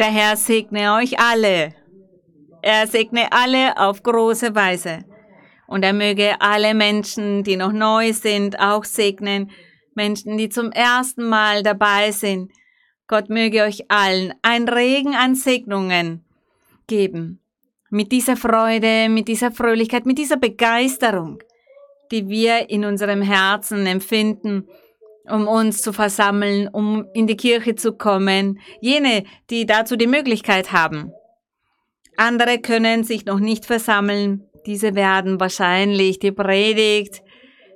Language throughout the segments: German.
Der Herr segne euch alle. Er segne alle auf große Weise. Und er möge alle Menschen, die noch neu sind, auch segnen. Menschen, die zum ersten Mal dabei sind. Gott möge euch allen ein Regen an Segnungen geben. Mit dieser Freude, mit dieser Fröhlichkeit, mit dieser Begeisterung, die wir in unserem Herzen empfinden, um uns zu versammeln, um in die Kirche zu kommen. Jene, die dazu die Möglichkeit haben. Andere können sich noch nicht versammeln. Diese werden wahrscheinlich die Predigt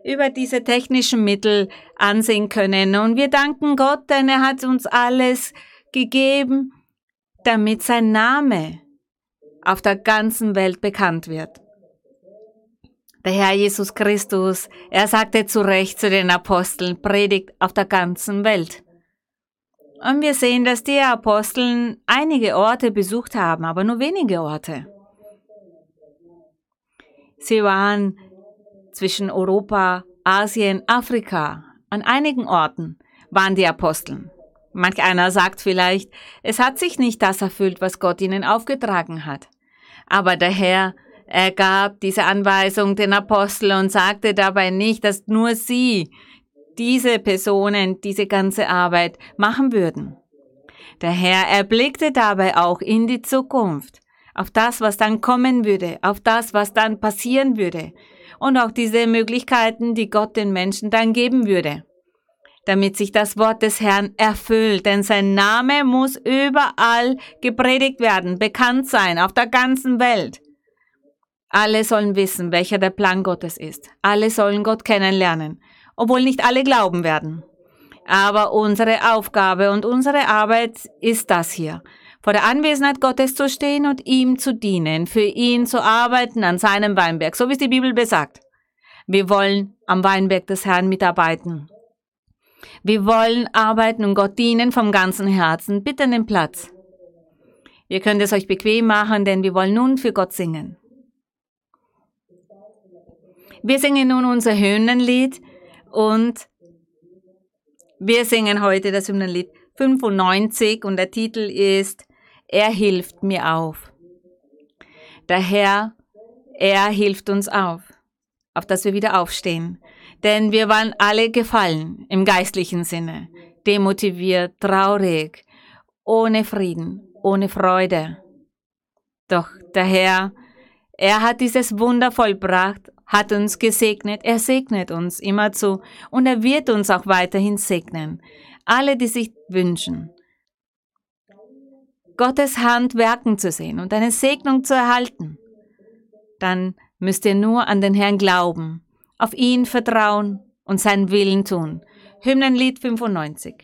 über diese technischen Mittel ansehen können. Und wir danken Gott, denn er hat uns alles gegeben, damit sein Name auf der ganzen Welt bekannt wird. Der Herr Jesus Christus, er sagte zu Recht zu den Aposteln, predigt auf der ganzen Welt. Und wir sehen, dass die Aposteln einige Orte besucht haben, aber nur wenige Orte. Sie waren zwischen Europa, Asien, Afrika. An einigen Orten waren die Aposteln. Manch einer sagt vielleicht, es hat sich nicht das erfüllt, was Gott ihnen aufgetragen hat. Aber der Herr, er gab diese Anweisung den Aposteln und sagte dabei nicht, dass nur sie diese Personen diese ganze Arbeit machen würden. Der Herr erblickte dabei auch in die Zukunft, auf das, was dann kommen würde, auf das, was dann passieren würde und auch diese Möglichkeiten, die Gott den Menschen dann geben würde, damit sich das Wort des Herrn erfüllt, denn sein Name muss überall gepredigt werden, bekannt sein, auf der ganzen Welt. Alle sollen wissen, welcher der Plan Gottes ist. Alle sollen Gott kennenlernen obwohl nicht alle glauben werden. Aber unsere Aufgabe und unsere Arbeit ist das hier. Vor der Anwesenheit Gottes zu stehen und ihm zu dienen, für ihn zu arbeiten an seinem Weinberg, so wie es die Bibel besagt. Wir wollen am Weinberg des Herrn mitarbeiten. Wir wollen arbeiten und Gott dienen vom ganzen Herzen. Bitte den Platz. Ihr könnt es euch bequem machen, denn wir wollen nun für Gott singen. Wir singen nun unser Hymnenlied und wir singen heute das Hymnenlied 95 und der Titel ist Er hilft mir auf. Der Herr, er hilft uns auf, auf dass wir wieder aufstehen. Denn wir waren alle gefallen im geistlichen Sinne, demotiviert, traurig, ohne Frieden, ohne Freude. Doch der Herr, er hat dieses Wunder vollbracht hat uns gesegnet, er segnet uns immerzu und er wird uns auch weiterhin segnen. Alle, die sich wünschen, Gottes Hand wirken zu sehen und eine Segnung zu erhalten, dann müsst ihr nur an den Herrn glauben, auf ihn vertrauen und seinen Willen tun. Hymnenlied 95.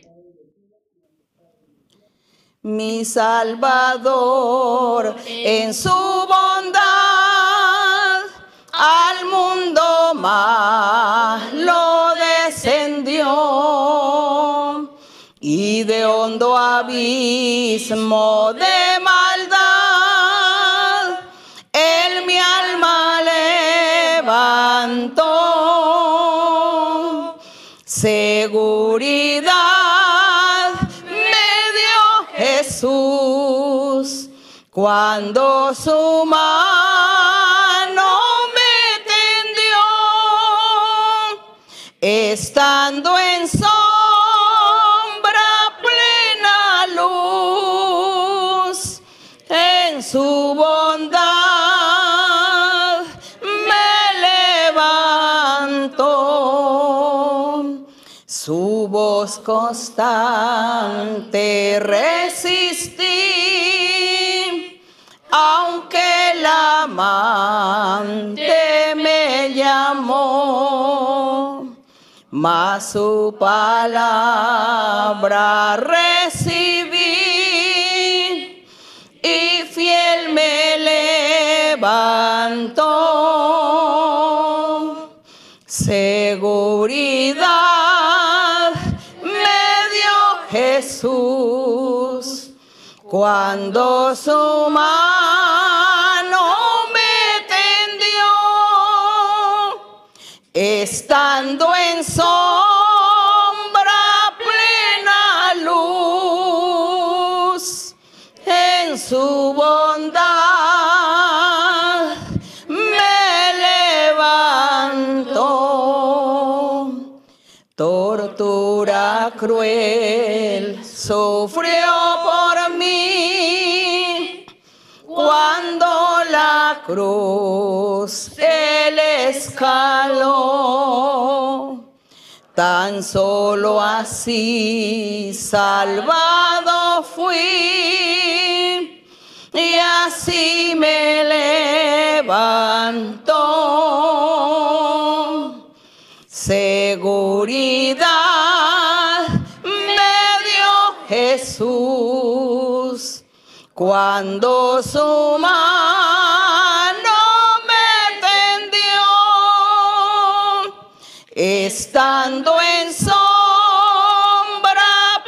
Mi Salvador en su bondad al mundo malo descendió. Y de hondo abismo de maldad él mi alma levantó seguridad. Me dio Jesús cuando su estando en sombra plena luz, en su bondad me levantó. Su voz constante resistí, aunque la amante mas su palabra recibí y fiel me levantó. Seguridad me dio Jesús cuando su mano estando en sombra plena luz, en su bondad me levantó. Tortura cruel sufrió por mí cuando la cruz Tan solo así salvado fui y así me levantó. Seguridad me dio Jesús cuando su mano estando en sombra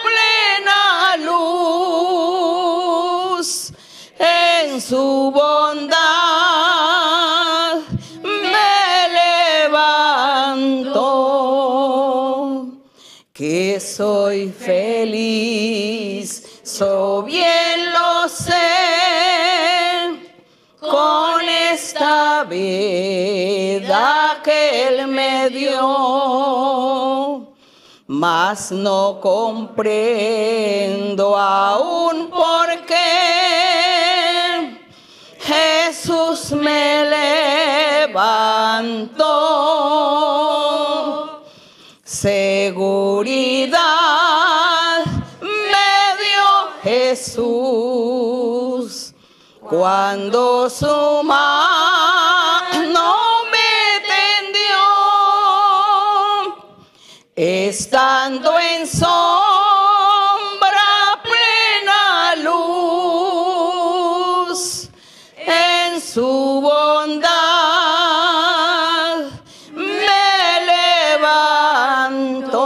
plena luz, en su bondad me levantó que soy feliz, esta vida que Él me dio, mas no comprendo aún por qué Jesús me levantó. Seguridad me dio Jesús cuando su estando en sombra plena luz, en su bondad me levantó.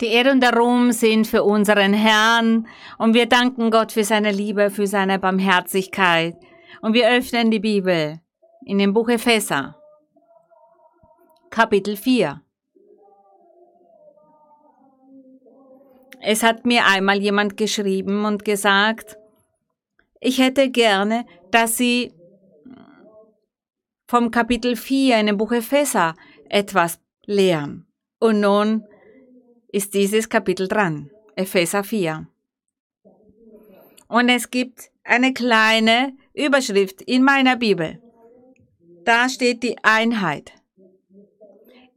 Die Ehre und der Ruhm sind für unseren Herrn und wir danken Gott für seine Liebe, für seine Barmherzigkeit. Und wir öffnen die Bibel in dem Buch Epheser, Kapitel 4. Es hat mir einmal jemand geschrieben und gesagt, ich hätte gerne, dass Sie vom Kapitel 4 in dem Buch Epheser etwas lehren. Und nun ist dieses Kapitel dran, Epheser 4. Und es gibt eine kleine Überschrift in meiner Bibel. Da steht die Einheit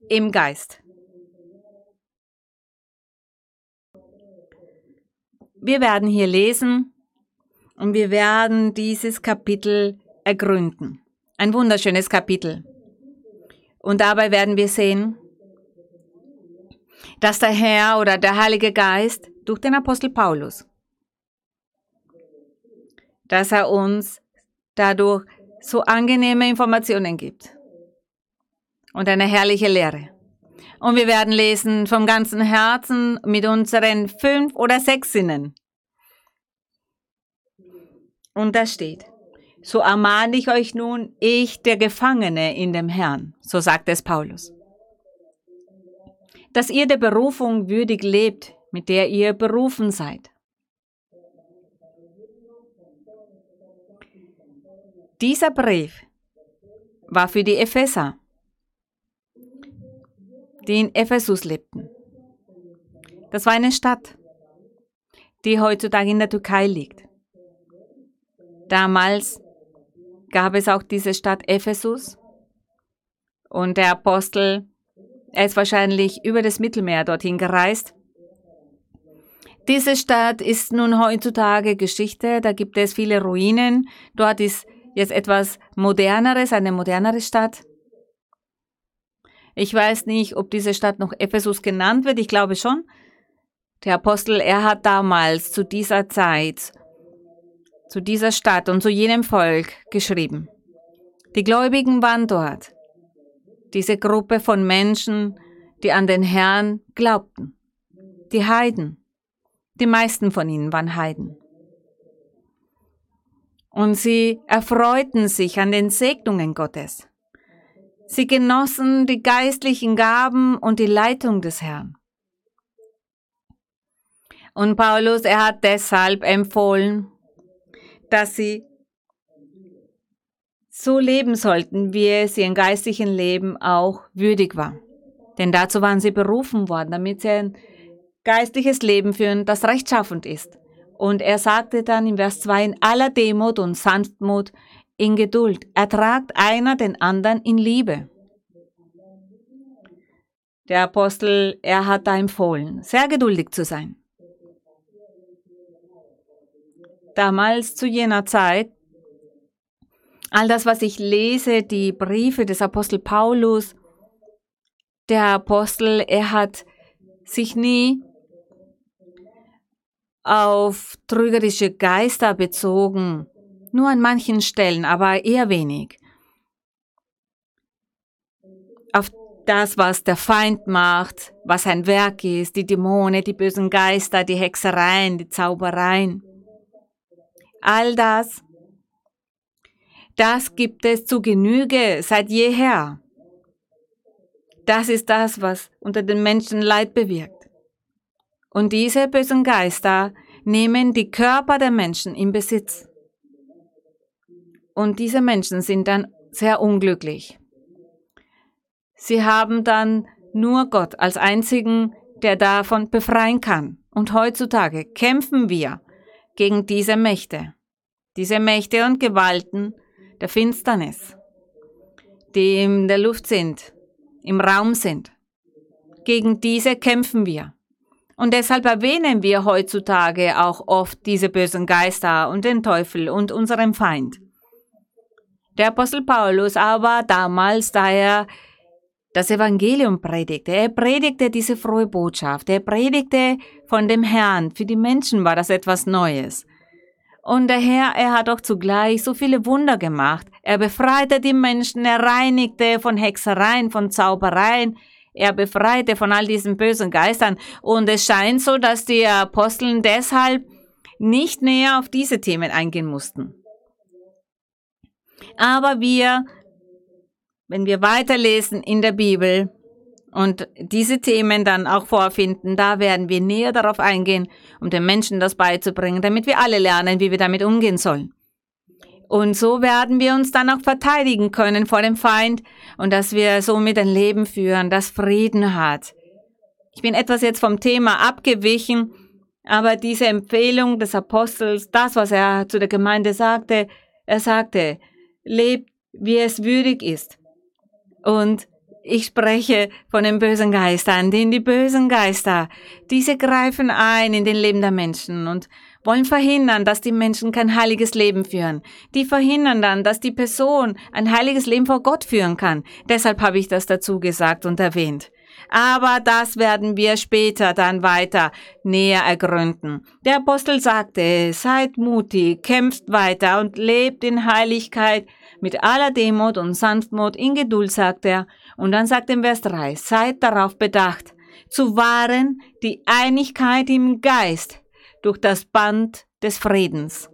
im Geist. Wir werden hier lesen und wir werden dieses Kapitel ergründen. Ein wunderschönes Kapitel. Und dabei werden wir sehen, dass der Herr oder der Heilige Geist durch den Apostel Paulus, dass er uns dadurch so angenehme Informationen gibt und eine herrliche Lehre. Und wir werden lesen vom ganzen Herzen mit unseren fünf oder sechs Sinnen. Und da steht, so ermahne ich euch nun, ich, der Gefangene in dem Herrn, so sagt es Paulus, dass ihr der Berufung würdig lebt, mit der ihr berufen seid. Dieser Brief war für die Epheser, die in Ephesus lebten. Das war eine Stadt, die heutzutage in der Türkei liegt. Damals gab es auch diese Stadt Ephesus und der Apostel, er ist wahrscheinlich über das Mittelmeer dorthin gereist. Diese Stadt ist nun heutzutage Geschichte, da gibt es viele Ruinen, dort ist jetzt etwas moderneres, eine modernere Stadt. Ich weiß nicht, ob diese Stadt noch Ephesus genannt wird, ich glaube schon. Der Apostel, er hat damals zu dieser Zeit, zu dieser Stadt und zu jenem Volk geschrieben. Die Gläubigen waren dort. Diese Gruppe von Menschen, die an den Herrn glaubten. Die Heiden. Die meisten von ihnen waren Heiden. Und sie erfreuten sich an den Segnungen Gottes. Sie genossen die geistlichen Gaben und die Leitung des Herrn. Und Paulus, er hat deshalb empfohlen, dass sie so leben sollten, wie es ihrem geistlichen Leben auch würdig war. Denn dazu waren sie berufen worden, damit sie ein geistliches Leben führen, das rechtschaffend ist. Und er sagte dann im Vers 2, in aller Demut und Sanftmut, in Geduld, ertragt einer den anderen in Liebe. Der Apostel, er hat da empfohlen, sehr geduldig zu sein. Damals zu jener Zeit, all das, was ich lese, die Briefe des Apostel Paulus, der Apostel, er hat sich nie auf trügerische Geister bezogen, nur an manchen Stellen, aber eher wenig. Auf das, was der Feind macht, was ein Werk ist, die Dämonen, die bösen Geister, die Hexereien, die Zaubereien. All das, das gibt es zu Genüge seit jeher. Das ist das, was unter den Menschen Leid bewirkt. Und diese bösen Geister nehmen die Körper der Menschen in Besitz. Und diese Menschen sind dann sehr unglücklich. Sie haben dann nur Gott als einzigen, der davon befreien kann. Und heutzutage kämpfen wir gegen diese Mächte, diese Mächte und Gewalten der Finsternis, die in der Luft sind, im Raum sind. Gegen diese kämpfen wir. Und deshalb erwähnen wir heutzutage auch oft diese bösen Geister und den Teufel und unseren Feind. Der Apostel Paulus aber damals, da er das Evangelium predigte. Er predigte diese frohe Botschaft. Er predigte von dem Herrn. Für die Menschen war das etwas Neues. Und der Herr, er hat auch zugleich so viele Wunder gemacht. Er befreite die Menschen, er reinigte von Hexereien, von Zaubereien, er befreite von all diesen bösen Geistern. Und es scheint so, dass die Aposteln deshalb nicht näher auf diese Themen eingehen mussten. Aber wir wenn wir weiterlesen in der Bibel und diese Themen dann auch vorfinden, da werden wir näher darauf eingehen, um den Menschen das beizubringen, damit wir alle lernen, wie wir damit umgehen sollen. Und so werden wir uns dann auch verteidigen können vor dem Feind und dass wir somit ein Leben führen, das Frieden hat. Ich bin etwas jetzt vom Thema abgewichen, aber diese Empfehlung des Apostels, das, was er zu der Gemeinde sagte, er sagte, lebt, wie es würdig ist. Und ich spreche von den bösen Geistern, denn die bösen Geister, diese greifen ein in den Leben der Menschen und wollen verhindern, dass die Menschen kein heiliges Leben führen. Die verhindern dann, dass die Person ein heiliges Leben vor Gott führen kann. Deshalb habe ich das dazu gesagt und erwähnt. Aber das werden wir später dann weiter näher ergründen. Der Apostel sagte, seid mutig, kämpft weiter und lebt in Heiligkeit, mit aller Demut und Sanftmut in Geduld, sagt er. Und dann sagt im Vers 3, seid darauf bedacht, zu wahren die Einigkeit im Geist durch das Band des Friedens.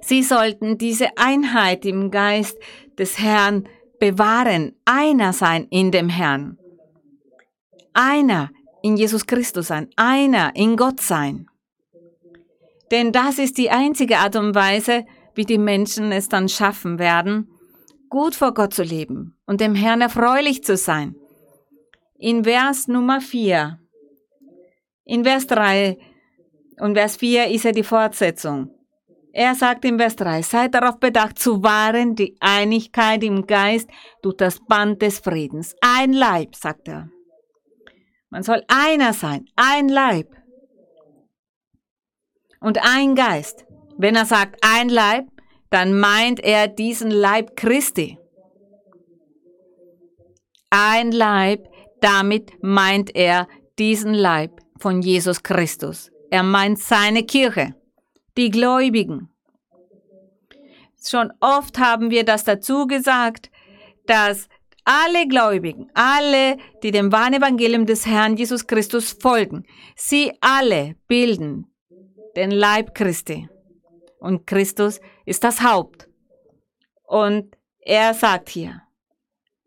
Sie sollten diese Einheit im Geist des Herrn bewahren, einer sein in dem Herrn. Einer in Jesus Christus sein, einer in Gott sein. Denn das ist die einzige Art und Weise, wie die Menschen es dann schaffen werden, gut vor Gott zu leben und dem Herrn erfreulich zu sein. In Vers Nummer 4, in Vers 3 und Vers 4 ist ja die Fortsetzung. Er sagt in Vers 3, seid darauf bedacht zu wahren die Einigkeit im Geist durch das Band des Friedens. Ein Leib, sagt er. Man soll einer sein, ein Leib und ein Geist. Wenn er sagt ein Leib, dann meint er diesen Leib Christi. Ein Leib, damit meint er diesen Leib von Jesus Christus. Er meint seine Kirche, die Gläubigen. Schon oft haben wir das dazu gesagt, dass alle Gläubigen, alle, die dem wahren Evangelium des Herrn Jesus Christus folgen, sie alle bilden den Leib Christi und Christus ist das Haupt. Und er sagt hier,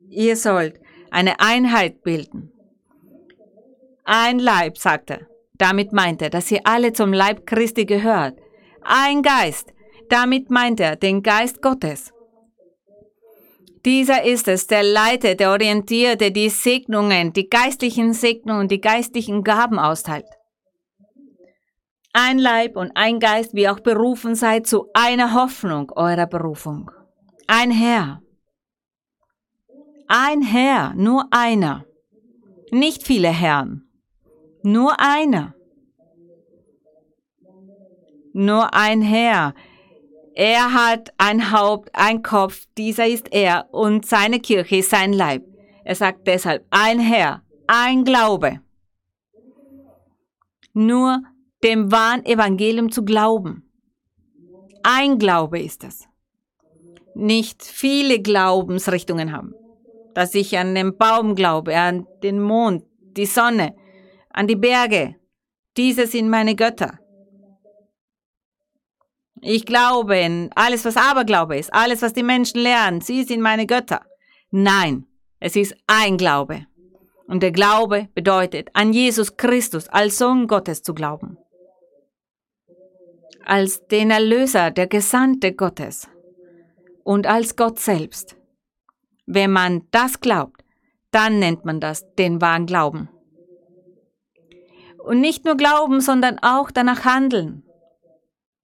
ihr sollt eine Einheit bilden. Ein Leib, sagt er. Damit meint er, dass ihr alle zum Leib Christi gehört. Ein Geist. Damit meint er den Geist Gottes. Dieser ist es, der leitet, der orientiert, der die Segnungen, die geistlichen Segnungen, die geistlichen Gaben austeilt. Ein Leib und ein Geist, wie auch berufen seid zu einer Hoffnung eurer Berufung. Ein Herr. Ein Herr, nur einer. Nicht viele Herren. Nur einer. Nur ein Herr. Er hat ein Haupt, ein Kopf, dieser ist er und seine Kirche ist sein Leib. Er sagt deshalb ein Herr, ein Glaube. Nur dem wahren Evangelium zu glauben. Ein Glaube ist es. Nicht viele Glaubensrichtungen haben. Dass ich an den Baum glaube, an den Mond, die Sonne, an die Berge. Diese sind meine Götter. Ich glaube in alles, was Aberglaube ist, alles, was die Menschen lernen, sie sind meine Götter. Nein, es ist ein Glaube. Und der Glaube bedeutet, an Jesus Christus als Sohn Gottes zu glauben als den Erlöser, der Gesandte Gottes und als Gott selbst. Wenn man das glaubt, dann nennt man das den wahren Glauben. Und nicht nur glauben, sondern auch danach handeln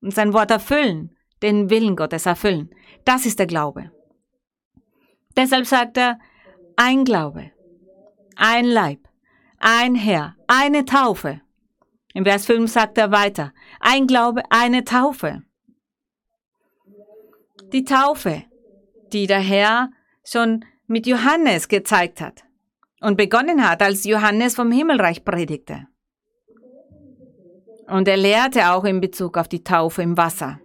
und sein Wort erfüllen, den Willen Gottes erfüllen. Das ist der Glaube. Deshalb sagt er, ein Glaube, ein Leib, ein Herr, eine Taufe. Im Vers 5 sagt er weiter, ein Glaube, eine Taufe. Die Taufe, die der Herr schon mit Johannes gezeigt hat und begonnen hat, als Johannes vom Himmelreich predigte. Und er lehrte auch in Bezug auf die Taufe im Wasser.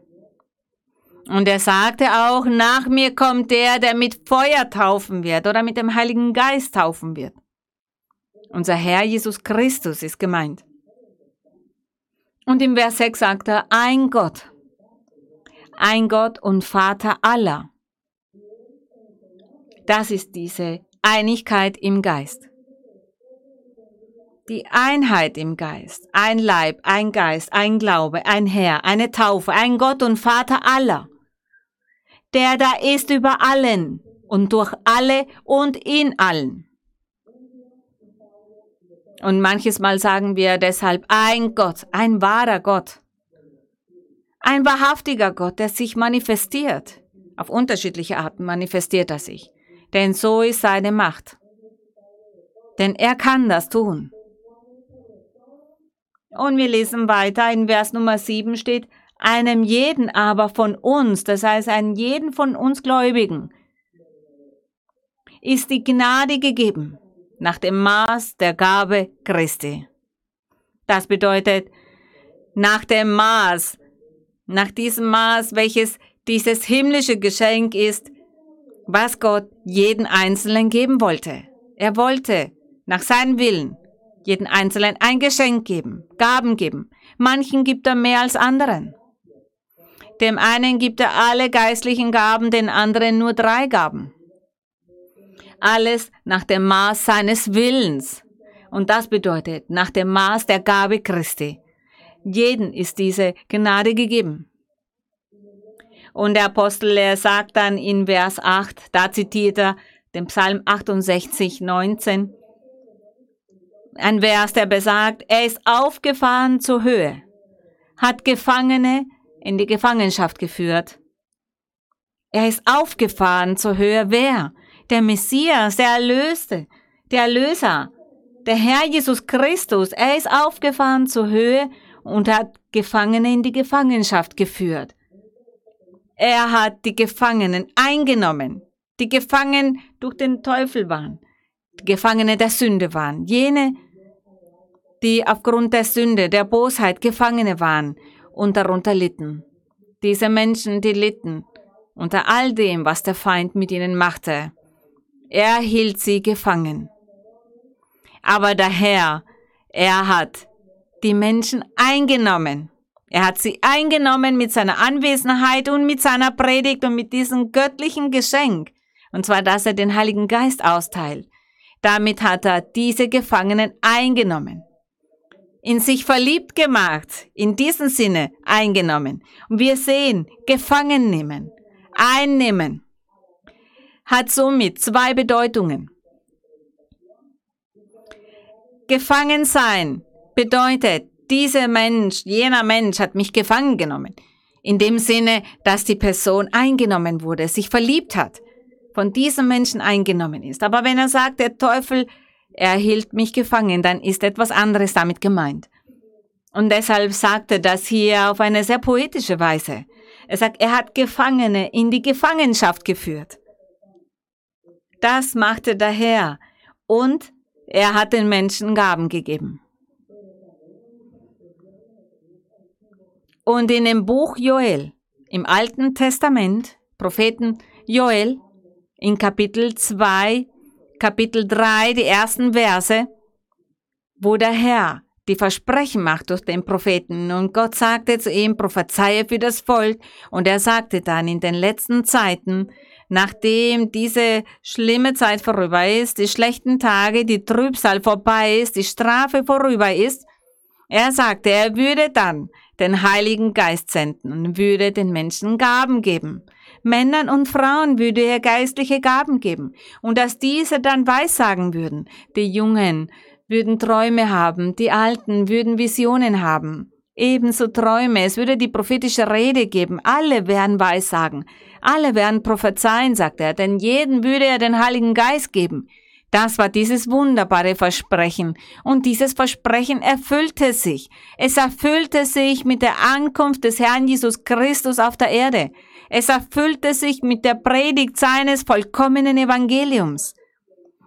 Und er sagte auch, nach mir kommt der, der mit Feuer taufen wird oder mit dem Heiligen Geist taufen wird. Unser Herr Jesus Christus ist gemeint. Und im Vers 6 sagt er, ein Gott, ein Gott und Vater aller. Das ist diese Einigkeit im Geist. Die Einheit im Geist, ein Leib, ein Geist, ein Glaube, ein Herr, eine Taufe, ein Gott und Vater aller. Der da ist über allen und durch alle und in allen. Und manches Mal sagen wir deshalb ein Gott, ein wahrer Gott. Ein wahrhaftiger Gott, der sich manifestiert. Auf unterschiedliche Arten manifestiert er sich. Denn so ist seine Macht. Denn er kann das tun. Und wir lesen weiter, in Vers Nummer 7 steht, einem jeden aber von uns, das heißt einem jeden von uns Gläubigen, ist die Gnade gegeben nach dem Maß der Gabe Christi. Das bedeutet, nach dem Maß, nach diesem Maß, welches dieses himmlische Geschenk ist, was Gott jeden Einzelnen geben wollte. Er wollte nach seinem Willen jeden Einzelnen ein Geschenk geben, Gaben geben. Manchen gibt er mehr als anderen. Dem einen gibt er alle geistlichen Gaben, den anderen nur drei Gaben alles nach dem Maß seines Willens. Und das bedeutet nach dem Maß der Gabe Christi. Jeden ist diese Gnade gegeben. Und der Apostel, sagt dann in Vers 8, da zitiert er den Psalm 68, 19, ein Vers, der besagt, er ist aufgefahren zur Höhe, hat Gefangene in die Gefangenschaft geführt. Er ist aufgefahren zur Höhe. Wer? der Messias, der Erlöste, der Erlöser, der Herr Jesus Christus, er ist aufgefahren zur Höhe und hat Gefangene in die Gefangenschaft geführt. Er hat die Gefangenen eingenommen, die Gefangenen durch den Teufel waren, die Gefangene der Sünde waren, jene, die aufgrund der Sünde, der Bosheit Gefangene waren und darunter litten. Diese Menschen, die litten unter all dem, was der Feind mit ihnen machte. Er hielt sie gefangen. Aber der Herr, er hat die Menschen eingenommen. Er hat sie eingenommen mit seiner Anwesenheit und mit seiner Predigt und mit diesem göttlichen Geschenk. Und zwar, dass er den Heiligen Geist austeilt. Damit hat er diese Gefangenen eingenommen. In sich verliebt gemacht, in diesem Sinne eingenommen. Und wir sehen, gefangen nehmen, einnehmen, hat somit zwei Bedeutungen. Gefangen sein bedeutet, dieser Mensch, jener Mensch hat mich gefangen genommen. In dem Sinne, dass die Person eingenommen wurde, sich verliebt hat, von diesem Menschen eingenommen ist. Aber wenn er sagt, der Teufel, er hielt mich gefangen, dann ist etwas anderes damit gemeint. Und deshalb sagt er das hier auf eine sehr poetische Weise. Er sagt, er hat Gefangene in die Gefangenschaft geführt. Das machte der Herr. Und er hat den Menschen Gaben gegeben. Und in dem Buch Joel, im Alten Testament, Propheten Joel, in Kapitel 2, Kapitel 3, die ersten Verse, wo der Herr die Versprechen macht durch den Propheten. Und Gott sagte zu ihm, prophezeie für das Volk. Und er sagte dann in den letzten Zeiten, nachdem diese schlimme Zeit vorüber ist, die schlechten Tage, die Trübsal vorbei ist, die Strafe vorüber ist, er sagte, er würde dann den Heiligen Geist senden und würde den Menschen Gaben geben. Männern und Frauen würde er geistliche Gaben geben und dass diese dann weissagen würden. Die Jungen würden Träume haben, die Alten würden Visionen haben. Ebenso Träume, es würde die prophetische Rede geben, alle werden weissagen. Alle werden prophezeien, sagt er, denn jeden würde er den Heiligen Geist geben. Das war dieses wunderbare Versprechen. Und dieses Versprechen erfüllte sich. Es erfüllte sich mit der Ankunft des Herrn Jesus Christus auf der Erde. Es erfüllte sich mit der Predigt seines vollkommenen Evangeliums.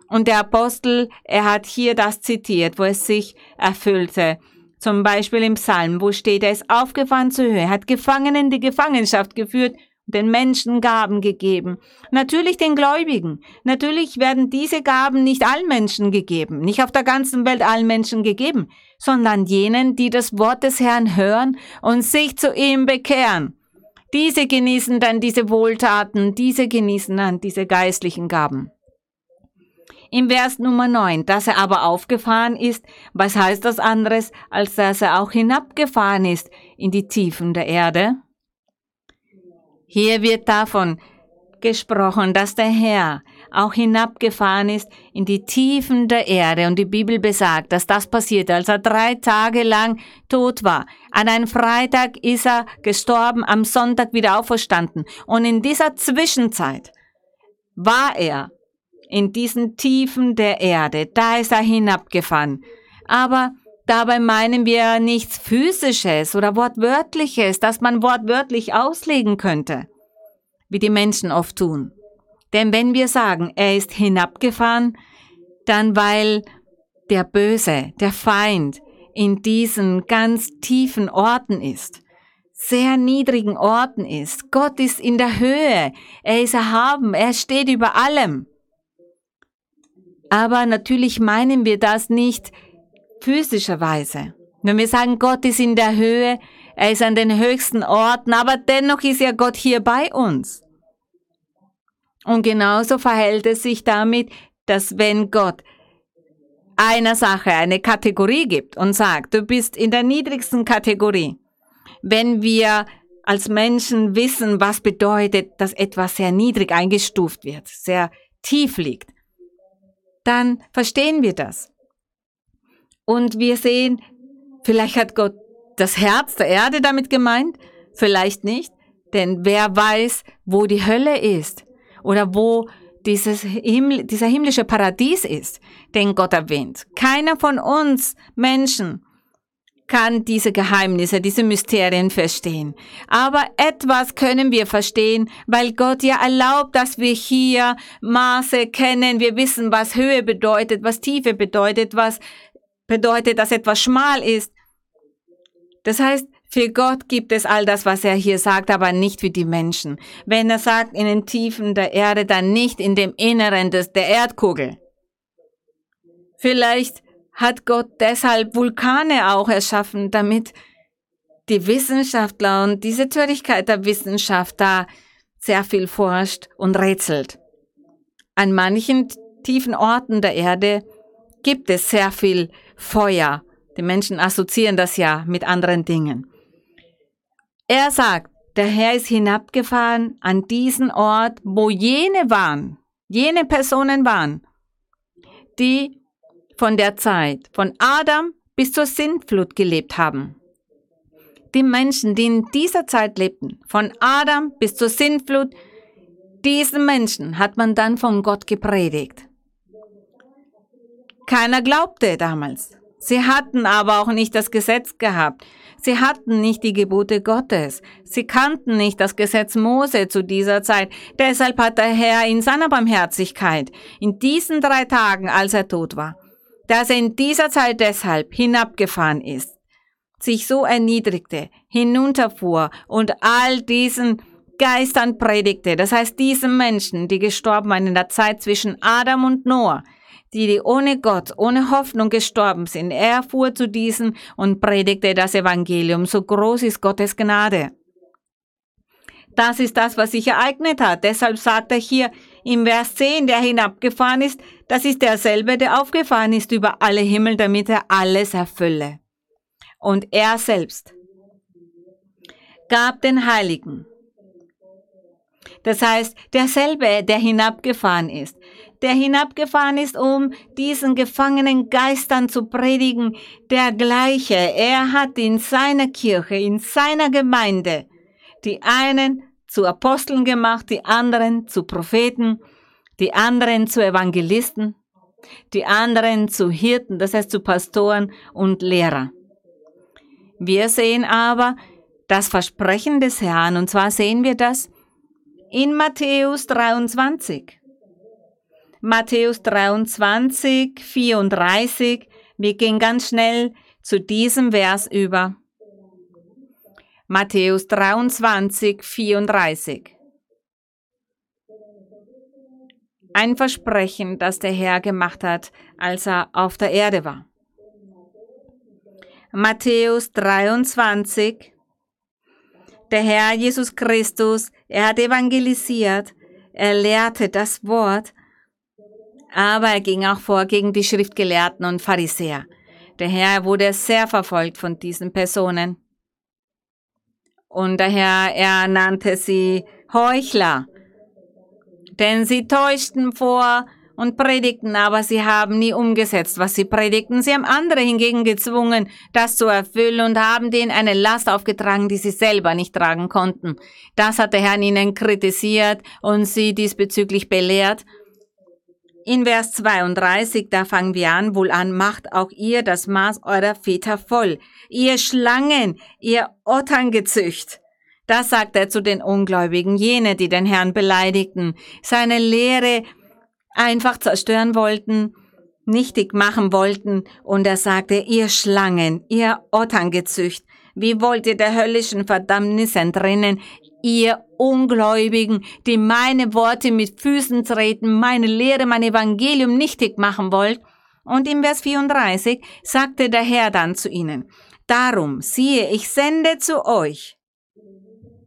Und der Apostel, er hat hier das zitiert, wo es sich erfüllte. Zum Beispiel im Psalm, wo steht, er ist aufgefahren zur Höhe, hat Gefangenen die Gefangenschaft geführt den Menschen Gaben gegeben. Natürlich den Gläubigen. Natürlich werden diese Gaben nicht allen Menschen gegeben, nicht auf der ganzen Welt allen Menschen gegeben, sondern jenen, die das Wort des Herrn hören und sich zu ihm bekehren. Diese genießen dann diese Wohltaten, diese genießen dann diese geistlichen Gaben. Im Vers Nummer 9, dass er aber aufgefahren ist, was heißt das anderes, als dass er auch hinabgefahren ist in die Tiefen der Erde? Hier wird davon gesprochen, dass der Herr auch hinabgefahren ist in die Tiefen der Erde. Und die Bibel besagt, dass das passierte, als er drei Tage lang tot war. An einem Freitag ist er gestorben, am Sonntag wieder auferstanden. Und in dieser Zwischenzeit war er in diesen Tiefen der Erde. Da ist er hinabgefahren. Aber Dabei meinen wir nichts Physisches oder Wortwörtliches, das man wortwörtlich auslegen könnte, wie die Menschen oft tun. Denn wenn wir sagen, er ist hinabgefahren, dann weil der Böse, der Feind in diesen ganz tiefen Orten ist, sehr niedrigen Orten ist. Gott ist in der Höhe, er ist erhaben, er steht über allem. Aber natürlich meinen wir das nicht physischerweise. Wenn wir sagen, Gott ist in der Höhe, er ist an den höchsten Orten, aber dennoch ist ja Gott hier bei uns. Und genauso verhält es sich damit, dass wenn Gott einer Sache eine Kategorie gibt und sagt, du bist in der niedrigsten Kategorie, wenn wir als Menschen wissen, was bedeutet, dass etwas sehr niedrig eingestuft wird, sehr tief liegt, dann verstehen wir das. Und wir sehen, vielleicht hat Gott das Herz der Erde damit gemeint, vielleicht nicht, denn wer weiß, wo die Hölle ist oder wo dieses Himmel, dieser himmlische Paradies ist, den Gott erwähnt. Keiner von uns Menschen kann diese Geheimnisse, diese Mysterien verstehen. Aber etwas können wir verstehen, weil Gott ja erlaubt, dass wir hier Maße kennen. Wir wissen, was Höhe bedeutet, was Tiefe bedeutet, was bedeutet, dass etwas schmal ist. Das heißt, für Gott gibt es all das, was er hier sagt, aber nicht für die Menschen. Wenn er sagt, in den Tiefen der Erde, dann nicht in dem Inneren des, der Erdkugel. Vielleicht hat Gott deshalb Vulkane auch erschaffen, damit die Wissenschaftler und diese Törigkeit der Wissenschaft da sehr viel forscht und rätselt. An manchen tiefen Orten der Erde gibt es sehr viel Feuer Die Menschen assoziieren das ja mit anderen Dingen. Er sagt, der Herr ist hinabgefahren an diesen Ort, wo jene waren, jene Personen waren, die von der Zeit von Adam bis zur Sintflut gelebt haben. Die Menschen, die in dieser Zeit lebten, von Adam bis zur Sintflut, diesen Menschen hat man dann von Gott gepredigt. Keiner glaubte damals. Sie hatten aber auch nicht das Gesetz gehabt. Sie hatten nicht die Gebote Gottes. Sie kannten nicht das Gesetz Mose zu dieser Zeit. Deshalb hat der Herr in seiner Barmherzigkeit in diesen drei Tagen, als er tot war, dass er in dieser Zeit deshalb hinabgefahren ist, sich so erniedrigte, hinunterfuhr und all diesen Geistern predigte, das heißt diesen Menschen, die gestorben waren in der Zeit zwischen Adam und Noah, die, ohne Gott, ohne Hoffnung gestorben sind. Er fuhr zu diesen und predigte das Evangelium. So groß ist Gottes Gnade. Das ist das, was sich ereignet hat. Deshalb sagt er hier im Vers 10, der hinabgefahren ist, das ist derselbe, der aufgefahren ist über alle Himmel, damit er alles erfülle. Und er selbst gab den Heiligen. Das heißt, derselbe, der hinabgefahren ist, der hinabgefahren ist, um diesen gefangenen Geistern zu predigen, der gleiche, er hat in seiner Kirche, in seiner Gemeinde die einen zu Aposteln gemacht, die anderen zu Propheten, die anderen zu Evangelisten, die anderen zu Hirten, das heißt zu Pastoren und Lehrer. Wir sehen aber das Versprechen des Herrn, und zwar sehen wir das in Matthäus 23. Matthäus 23, 34. Wir gehen ganz schnell zu diesem Vers über. Matthäus 23, 34. Ein Versprechen, das der Herr gemacht hat, als er auf der Erde war. Matthäus 23. Der Herr Jesus Christus, er hat evangelisiert, er lehrte das Wort aber er ging auch vor gegen die Schriftgelehrten und Pharisäer. Der Herr wurde sehr verfolgt von diesen Personen. Und daher er nannte sie Heuchler, denn sie täuschten vor und predigten, aber sie haben nie umgesetzt, was sie predigten. Sie haben andere hingegen gezwungen, das zu erfüllen und haben denen eine Last aufgetragen, die sie selber nicht tragen konnten. Das hat der Herr ihnen kritisiert und sie diesbezüglich belehrt. In Vers 32, da fangen wir an, wohl an, macht auch ihr das Maß eurer Väter voll. Ihr Schlangen, ihr Otterngezücht. Das sagt er zu den Ungläubigen, jene, die den Herrn beleidigten, seine Lehre einfach zerstören wollten, nichtig machen wollten. Und er sagte, ihr Schlangen, ihr Otterngezücht, wie wollt ihr der höllischen Verdammnis entrinnen? ihr Ungläubigen, die meine Worte mit Füßen treten, meine Lehre, mein Evangelium nichtig machen wollt. Und im Vers 34 sagte der Herr dann zu ihnen, Darum, siehe, ich sende zu euch.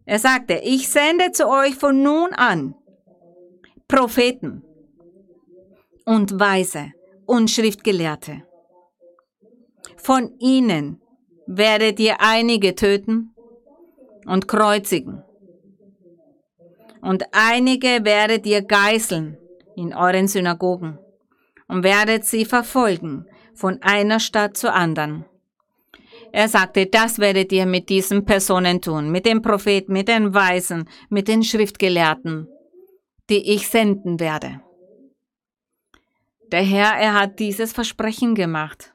Er sagte, ich sende zu euch von nun an Propheten und Weise und Schriftgelehrte. Von ihnen werdet ihr einige töten und kreuzigen und einige werdet ihr geißeln in euren Synagogen und werdet sie verfolgen von einer Stadt zur anderen. Er sagte, das werdet ihr mit diesen Personen tun, mit den Propheten, mit den Weisen, mit den Schriftgelehrten, die ich senden werde. Der Herr, er hat dieses Versprechen gemacht.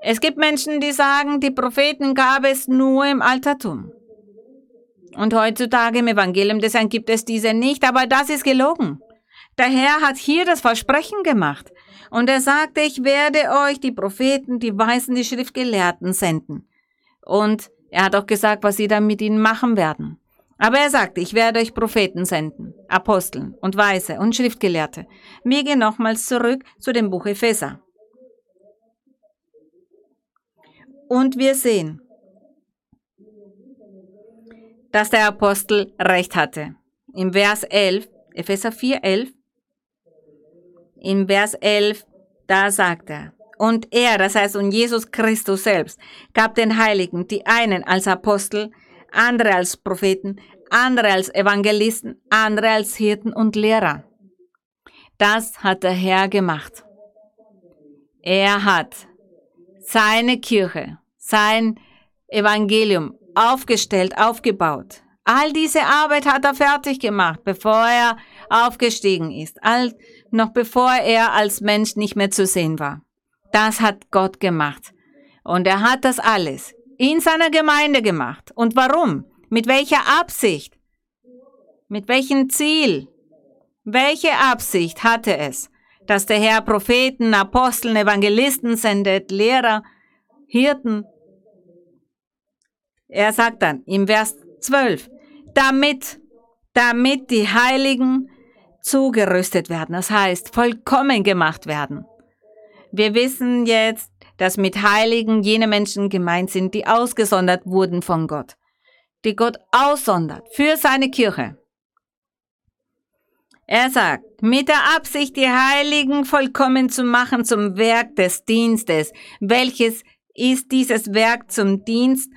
Es gibt Menschen, die sagen, die Propheten gab es nur im Altertum. Und heutzutage im Evangelium des Herrn gibt es diese nicht, aber das ist gelogen. Der Herr hat hier das Versprechen gemacht. Und er sagte, ich werde euch die Propheten, die Weisen, die Schriftgelehrten senden. Und er hat auch gesagt, was sie dann mit ihnen machen werden. Aber er sagte, ich werde euch Propheten senden, Aposteln und Weise und Schriftgelehrte. Wir gehen nochmals zurück zu dem Buch Epheser. Und wir sehen, dass der Apostel recht hatte. Im Vers 11, Epheser 4, 11, im Vers 11, da sagt er, Und er, das heißt, und Jesus Christus selbst, gab den Heiligen die einen als Apostel, andere als Propheten, andere als Evangelisten, andere als Hirten und Lehrer. Das hat der Herr gemacht. Er hat seine Kirche, sein Evangelium aufgestellt, aufgebaut. All diese Arbeit hat er fertig gemacht, bevor er aufgestiegen ist, all, noch bevor er als Mensch nicht mehr zu sehen war. Das hat Gott gemacht. Und er hat das alles in seiner Gemeinde gemacht. Und warum? Mit welcher Absicht? Mit welchem Ziel? Welche Absicht hatte es, dass der Herr Propheten, Aposteln, Evangelisten sendet, Lehrer, Hirten? Er sagt dann im Vers 12, damit, damit die Heiligen zugerüstet werden, das heißt vollkommen gemacht werden. Wir wissen jetzt, dass mit Heiligen jene Menschen gemeint sind, die ausgesondert wurden von Gott, die Gott aussondert für seine Kirche. Er sagt, mit der Absicht, die Heiligen vollkommen zu machen zum Werk des Dienstes. Welches ist dieses Werk zum Dienst?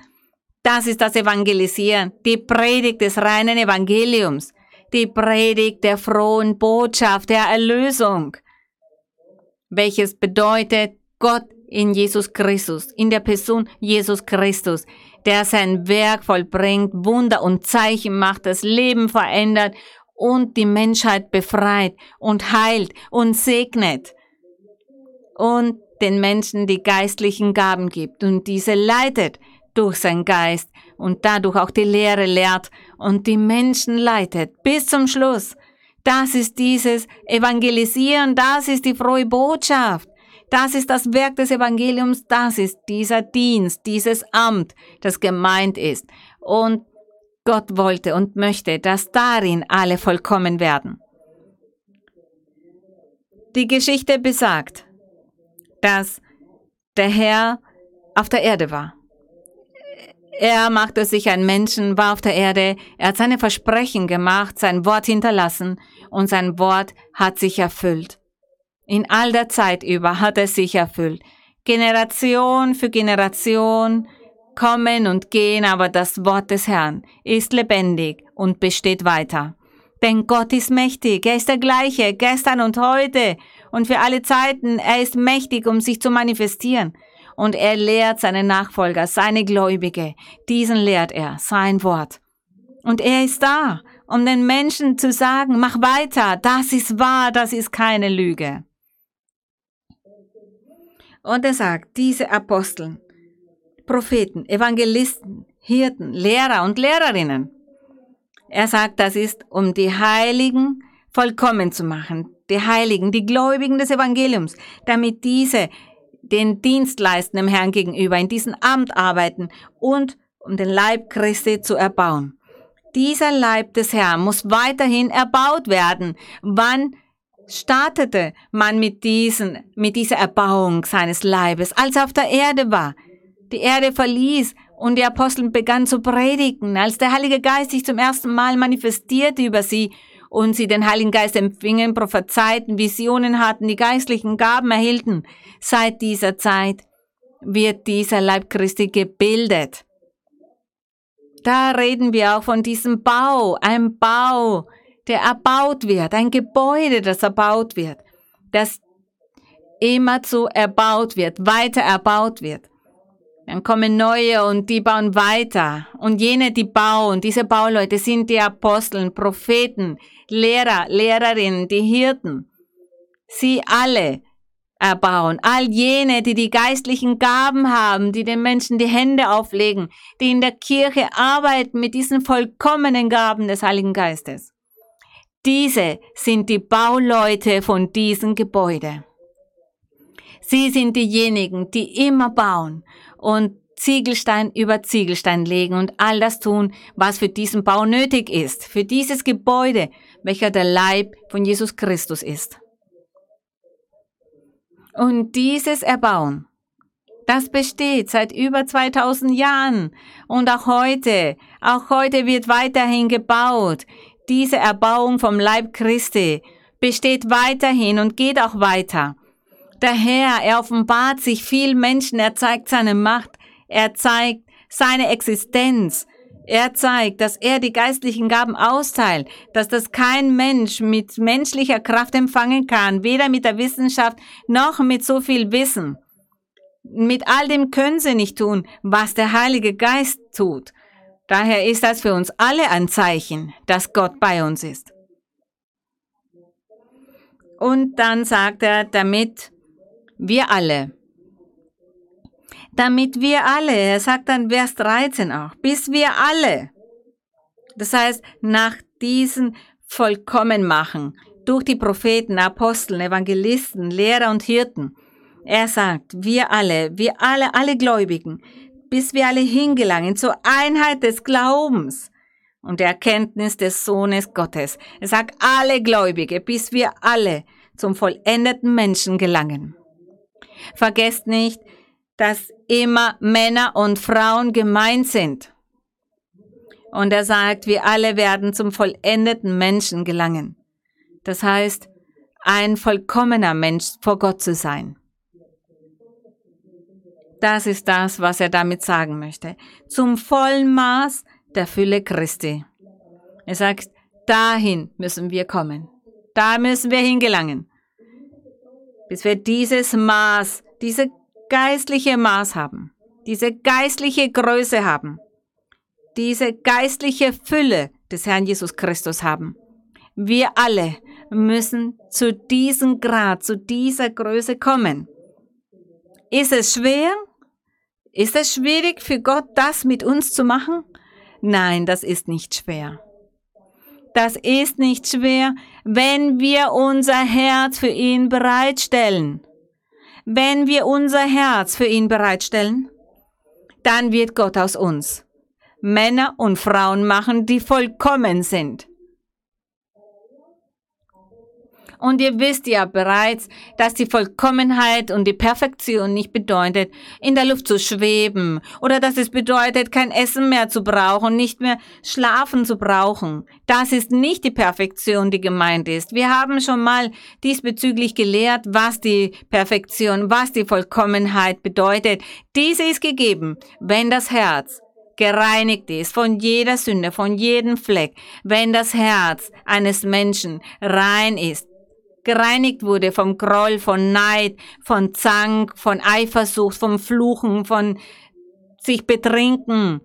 Das ist das Evangelisieren, die Predigt des reinen Evangeliums, die Predigt der frohen Botschaft der Erlösung, welches bedeutet Gott in Jesus Christus, in der Person Jesus Christus, der sein Werk vollbringt, Wunder und Zeichen macht, das Leben verändert und die Menschheit befreit und heilt und segnet und den Menschen die geistlichen Gaben gibt und diese leitet durch seinen Geist und dadurch auch die Lehre lehrt und die Menschen leitet bis zum Schluss. Das ist dieses Evangelisieren, das ist die frohe Botschaft. Das ist das Werk des Evangeliums, das ist dieser Dienst, dieses Amt, das gemeint ist. Und Gott wollte und möchte, dass darin alle vollkommen werden. Die Geschichte besagt, dass der Herr auf der Erde war. Er machte sich ein Menschen, war auf der Erde, er hat seine Versprechen gemacht, sein Wort hinterlassen und sein Wort hat sich erfüllt. In all der Zeit über hat es sich erfüllt. Generation für Generation kommen und gehen, aber das Wort des Herrn ist lebendig und besteht weiter. Denn Gott ist mächtig, er ist der gleiche, gestern und heute und für alle Zeiten, er ist mächtig, um sich zu manifestieren und er lehrt seine Nachfolger, seine Gläubige. Diesen lehrt er, sein Wort. Und er ist da, um den Menschen zu sagen, mach weiter, das ist wahr, das ist keine Lüge. Und er sagt, diese Apostel, Propheten, Evangelisten, Hirten, Lehrer und Lehrerinnen, er sagt, das ist, um die Heiligen vollkommen zu machen, die Heiligen, die Gläubigen des Evangeliums, damit diese den Dienst leisten dem Herrn gegenüber, in diesem Amt arbeiten und um den Leib Christi zu erbauen. Dieser Leib des Herrn muss weiterhin erbaut werden. Wann startete man mit, diesen, mit dieser Erbauung seines Leibes? Als er auf der Erde war. Die Erde verließ und die Apostel begannen zu predigen, als der Heilige Geist sich zum ersten Mal manifestierte über sie und sie den Heiligen Geist empfingen, prophezeiten, Visionen hatten, die geistlichen Gaben erhielten. Seit dieser Zeit wird dieser Leib Christi gebildet. Da reden wir auch von diesem Bau, ein Bau, der erbaut wird, ein Gebäude, das erbaut wird, das immerzu erbaut wird, weiter erbaut wird. Dann kommen neue und die bauen weiter. Und jene, die bauen, diese Bauleute sind die Aposteln, Propheten, Lehrer, Lehrerinnen, die Hirten. Sie alle erbauen. All jene, die die geistlichen Gaben haben, die den Menschen die Hände auflegen, die in der Kirche arbeiten mit diesen vollkommenen Gaben des Heiligen Geistes. Diese sind die Bauleute von diesem Gebäude. Sie sind diejenigen, die immer bauen und Ziegelstein über Ziegelstein legen und all das tun, was für diesen Bau nötig ist, für dieses Gebäude, welcher der Leib von Jesus Christus ist. Und dieses Erbauen, das besteht seit über 2000 Jahren und auch heute, auch heute wird weiterhin gebaut. Diese Erbauung vom Leib Christi besteht weiterhin und geht auch weiter. Der Herr, er offenbart sich viel Menschen, er zeigt seine Macht, er zeigt seine Existenz. Er zeigt, dass er die geistlichen Gaben austeilt, dass das kein Mensch mit menschlicher Kraft empfangen kann, weder mit der Wissenschaft noch mit so viel Wissen. Mit all dem können sie nicht tun, was der Heilige Geist tut. Daher ist das für uns alle ein Zeichen, dass Gott bei uns ist. Und dann sagt er, damit wir alle, damit wir alle, er sagt dann Vers 13 auch, bis wir alle, das heißt nach diesen vollkommen machen, durch die Propheten, Aposteln, Evangelisten, Lehrer und Hirten. Er sagt, wir alle, wir alle, alle Gläubigen, bis wir alle hingelangen zur Einheit des Glaubens und der Erkenntnis des Sohnes Gottes. Er sagt, alle Gläubige, bis wir alle zum vollendeten Menschen gelangen. Vergesst nicht, dass immer Männer und Frauen gemeint sind. Und er sagt, wir alle werden zum vollendeten Menschen gelangen. Das heißt, ein vollkommener Mensch vor Gott zu sein. Das ist das, was er damit sagen möchte. Zum vollen Maß der Fülle Christi. Er sagt, dahin müssen wir kommen. Da müssen wir hingelangen. Bis wir dieses Maß, diese geistliche Maß haben, diese geistliche Größe haben, diese geistliche Fülle des Herrn Jesus Christus haben. Wir alle müssen zu diesem Grad, zu dieser Größe kommen. Ist es schwer? Ist es schwierig für Gott, das mit uns zu machen? Nein, das ist nicht schwer. Das ist nicht schwer, wenn wir unser Herz für ihn bereitstellen. Wenn wir unser Herz für ihn bereitstellen, dann wird Gott aus uns Männer und Frauen machen, die vollkommen sind. Und ihr wisst ja bereits, dass die Vollkommenheit und die Perfektion nicht bedeutet, in der Luft zu schweben oder dass es bedeutet, kein Essen mehr zu brauchen, nicht mehr schlafen zu brauchen. Das ist nicht die Perfektion, die gemeint ist. Wir haben schon mal diesbezüglich gelehrt, was die Perfektion, was die Vollkommenheit bedeutet. Diese ist gegeben, wenn das Herz gereinigt ist von jeder Sünde, von jedem Fleck, wenn das Herz eines Menschen rein ist, gereinigt wurde vom Groll, von Neid, von Zank, von Eifersucht, vom Fluchen, von sich betrinken,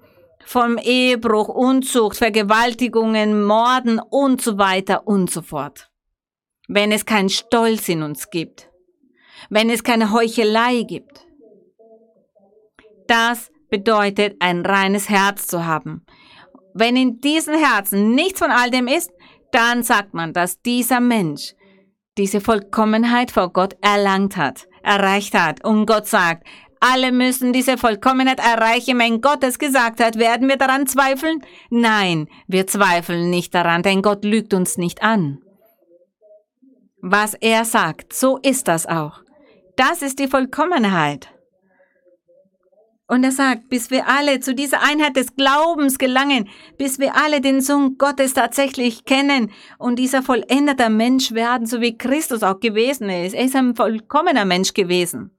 vom Ehebruch, Unzucht, Vergewaltigungen, Morden und so weiter und so fort. Wenn es keinen Stolz in uns gibt, wenn es keine Heuchelei gibt. Das bedeutet, ein reines Herz zu haben. Wenn in diesen Herzen nichts von all dem ist, dann sagt man, dass dieser Mensch diese Vollkommenheit vor Gott erlangt hat, erreicht hat. Und Gott sagt, alle müssen diese Vollkommenheit erreichen. Wenn Gott es gesagt hat, werden wir daran zweifeln? Nein, wir zweifeln nicht daran, denn Gott lügt uns nicht an. Was er sagt, so ist das auch. Das ist die Vollkommenheit. Und er sagt, bis wir alle zu dieser Einheit des Glaubens gelangen, bis wir alle den Sohn Gottes tatsächlich kennen und dieser vollendeter Mensch werden, so wie Christus auch gewesen ist. Er ist ein vollkommener Mensch gewesen.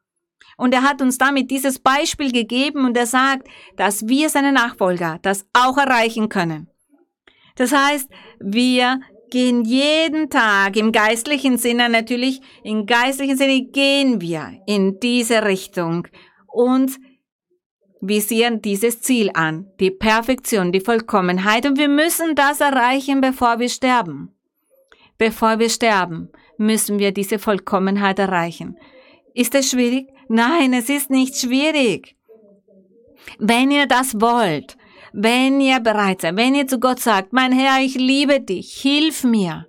Und er hat uns damit dieses Beispiel gegeben und er sagt, dass wir seine Nachfolger das auch erreichen können. Das heißt, wir gehen jeden Tag im geistlichen Sinne natürlich, im geistlichen Sinne gehen wir in diese Richtung und visieren dieses Ziel an, die Perfektion, die Vollkommenheit. Und wir müssen das erreichen, bevor wir sterben. Bevor wir sterben, müssen wir diese Vollkommenheit erreichen. Ist es schwierig? Nein, es ist nicht schwierig. Wenn ihr das wollt, wenn ihr bereit seid, wenn ihr zu Gott sagt, mein Herr, ich liebe dich, hilf mir,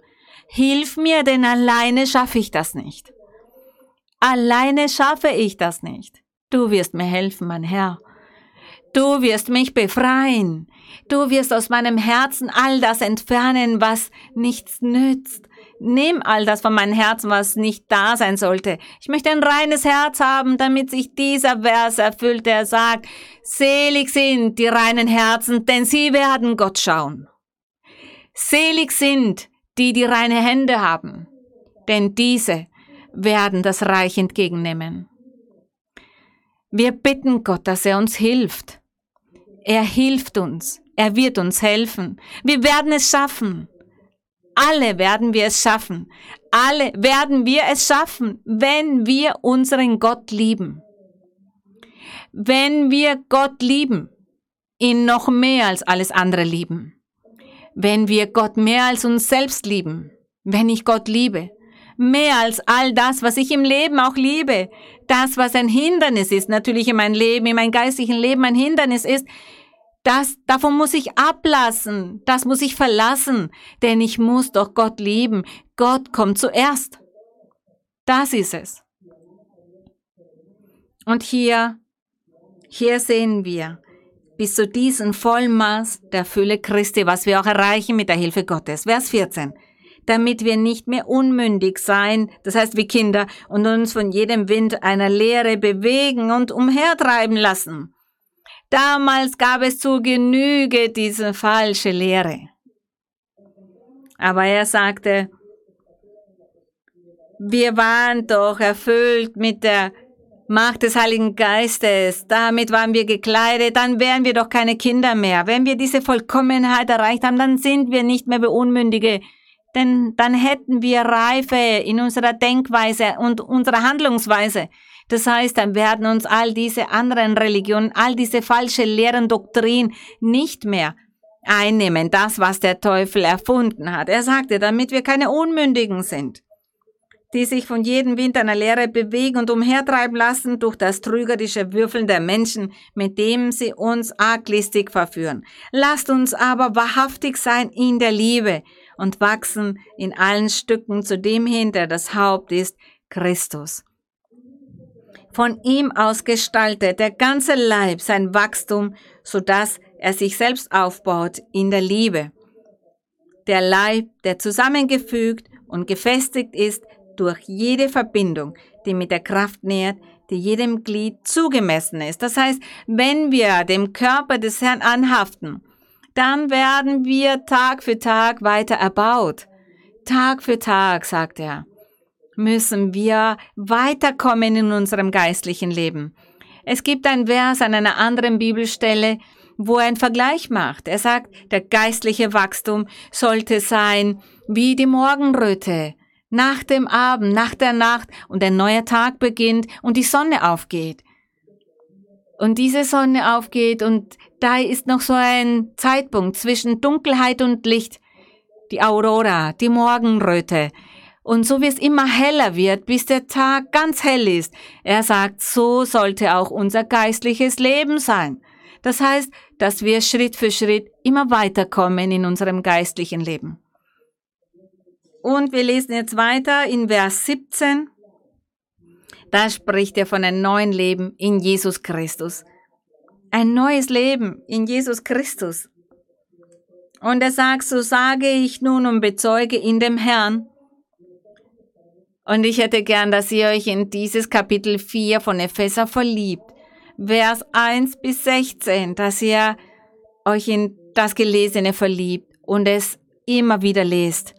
hilf mir, denn alleine schaffe ich das nicht. Alleine schaffe ich das nicht. Du wirst mir helfen, mein Herr. Du wirst mich befreien. Du wirst aus meinem Herzen all das entfernen, was nichts nützt. Nimm all das von meinem Herzen, was nicht da sein sollte. Ich möchte ein reines Herz haben, damit sich dieser Vers erfüllt, der sagt, selig sind die reinen Herzen, denn sie werden Gott schauen. Selig sind die, die reine Hände haben, denn diese werden das Reich entgegennehmen. Wir bitten Gott, dass er uns hilft. Er hilft uns. Er wird uns helfen. Wir werden es schaffen. Alle werden wir es schaffen. Alle werden wir es schaffen, wenn wir unseren Gott lieben. Wenn wir Gott lieben, ihn noch mehr als alles andere lieben. Wenn wir Gott mehr als uns selbst lieben. Wenn ich Gott liebe. Mehr als all das, was ich im Leben auch liebe. Das, was ein Hindernis ist, natürlich in meinem Leben, in meinem geistlichen Leben ein Hindernis ist, das, davon muss ich ablassen, das muss ich verlassen, denn ich muss doch Gott lieben. Gott kommt zuerst. Das ist es. Und hier, hier sehen wir bis zu diesem Vollmaß der Fülle Christi, was wir auch erreichen mit der Hilfe Gottes. Vers 14 damit wir nicht mehr unmündig sein, das heißt wie Kinder, und uns von jedem Wind einer Lehre bewegen und umhertreiben lassen, Damals gab es zu Genüge diese falsche Lehre. Aber er sagte, wir waren doch erfüllt mit der Macht des Heiligen Geistes, damit waren wir gekleidet, dann wären wir doch keine Kinder mehr. Wenn wir diese Vollkommenheit erreicht haben, dann sind wir nicht mehr Beunmündige, denn dann hätten wir Reife in unserer Denkweise und unserer Handlungsweise. Das heißt, dann werden uns all diese anderen Religionen, all diese falsche Lehren, Doktrin nicht mehr einnehmen, das, was der Teufel erfunden hat. Er sagte, damit wir keine Unmündigen sind, die sich von jedem Wind einer Lehre bewegen und umhertreiben lassen durch das trügerische Würfeln der Menschen, mit dem sie uns arglistig verführen. Lasst uns aber wahrhaftig sein in der Liebe und wachsen in allen Stücken zu dem hin, der das Haupt ist, Christus von ihm ausgestaltet, der ganze Leib sein Wachstum, sodass er sich selbst aufbaut in der Liebe. Der Leib, der zusammengefügt und gefestigt ist durch jede Verbindung, die mit der Kraft nährt, die jedem Glied zugemessen ist. Das heißt, wenn wir dem Körper des Herrn anhaften, dann werden wir Tag für Tag weiter erbaut. Tag für Tag, sagt er müssen wir weiterkommen in unserem geistlichen Leben. Es gibt ein Vers an einer anderen Bibelstelle, wo er einen Vergleich macht. Er sagt, der geistliche Wachstum sollte sein wie die Morgenröte, nach dem Abend, nach der Nacht und ein neuer Tag beginnt und die Sonne aufgeht. Und diese Sonne aufgeht und da ist noch so ein Zeitpunkt zwischen Dunkelheit und Licht, die Aurora, die Morgenröte. Und so wie es immer heller wird, bis der Tag ganz hell ist. Er sagt, so sollte auch unser geistliches Leben sein. Das heißt, dass wir Schritt für Schritt immer weiterkommen in unserem geistlichen Leben. Und wir lesen jetzt weiter in Vers 17. Da spricht er von einem neuen Leben in Jesus Christus. Ein neues Leben in Jesus Christus. Und er sagt, so sage ich nun und bezeuge in dem Herrn, und ich hätte gern, dass ihr euch in dieses Kapitel 4 von Epheser verliebt. Vers 1 bis 16, dass ihr euch in das Gelesene verliebt und es immer wieder lest,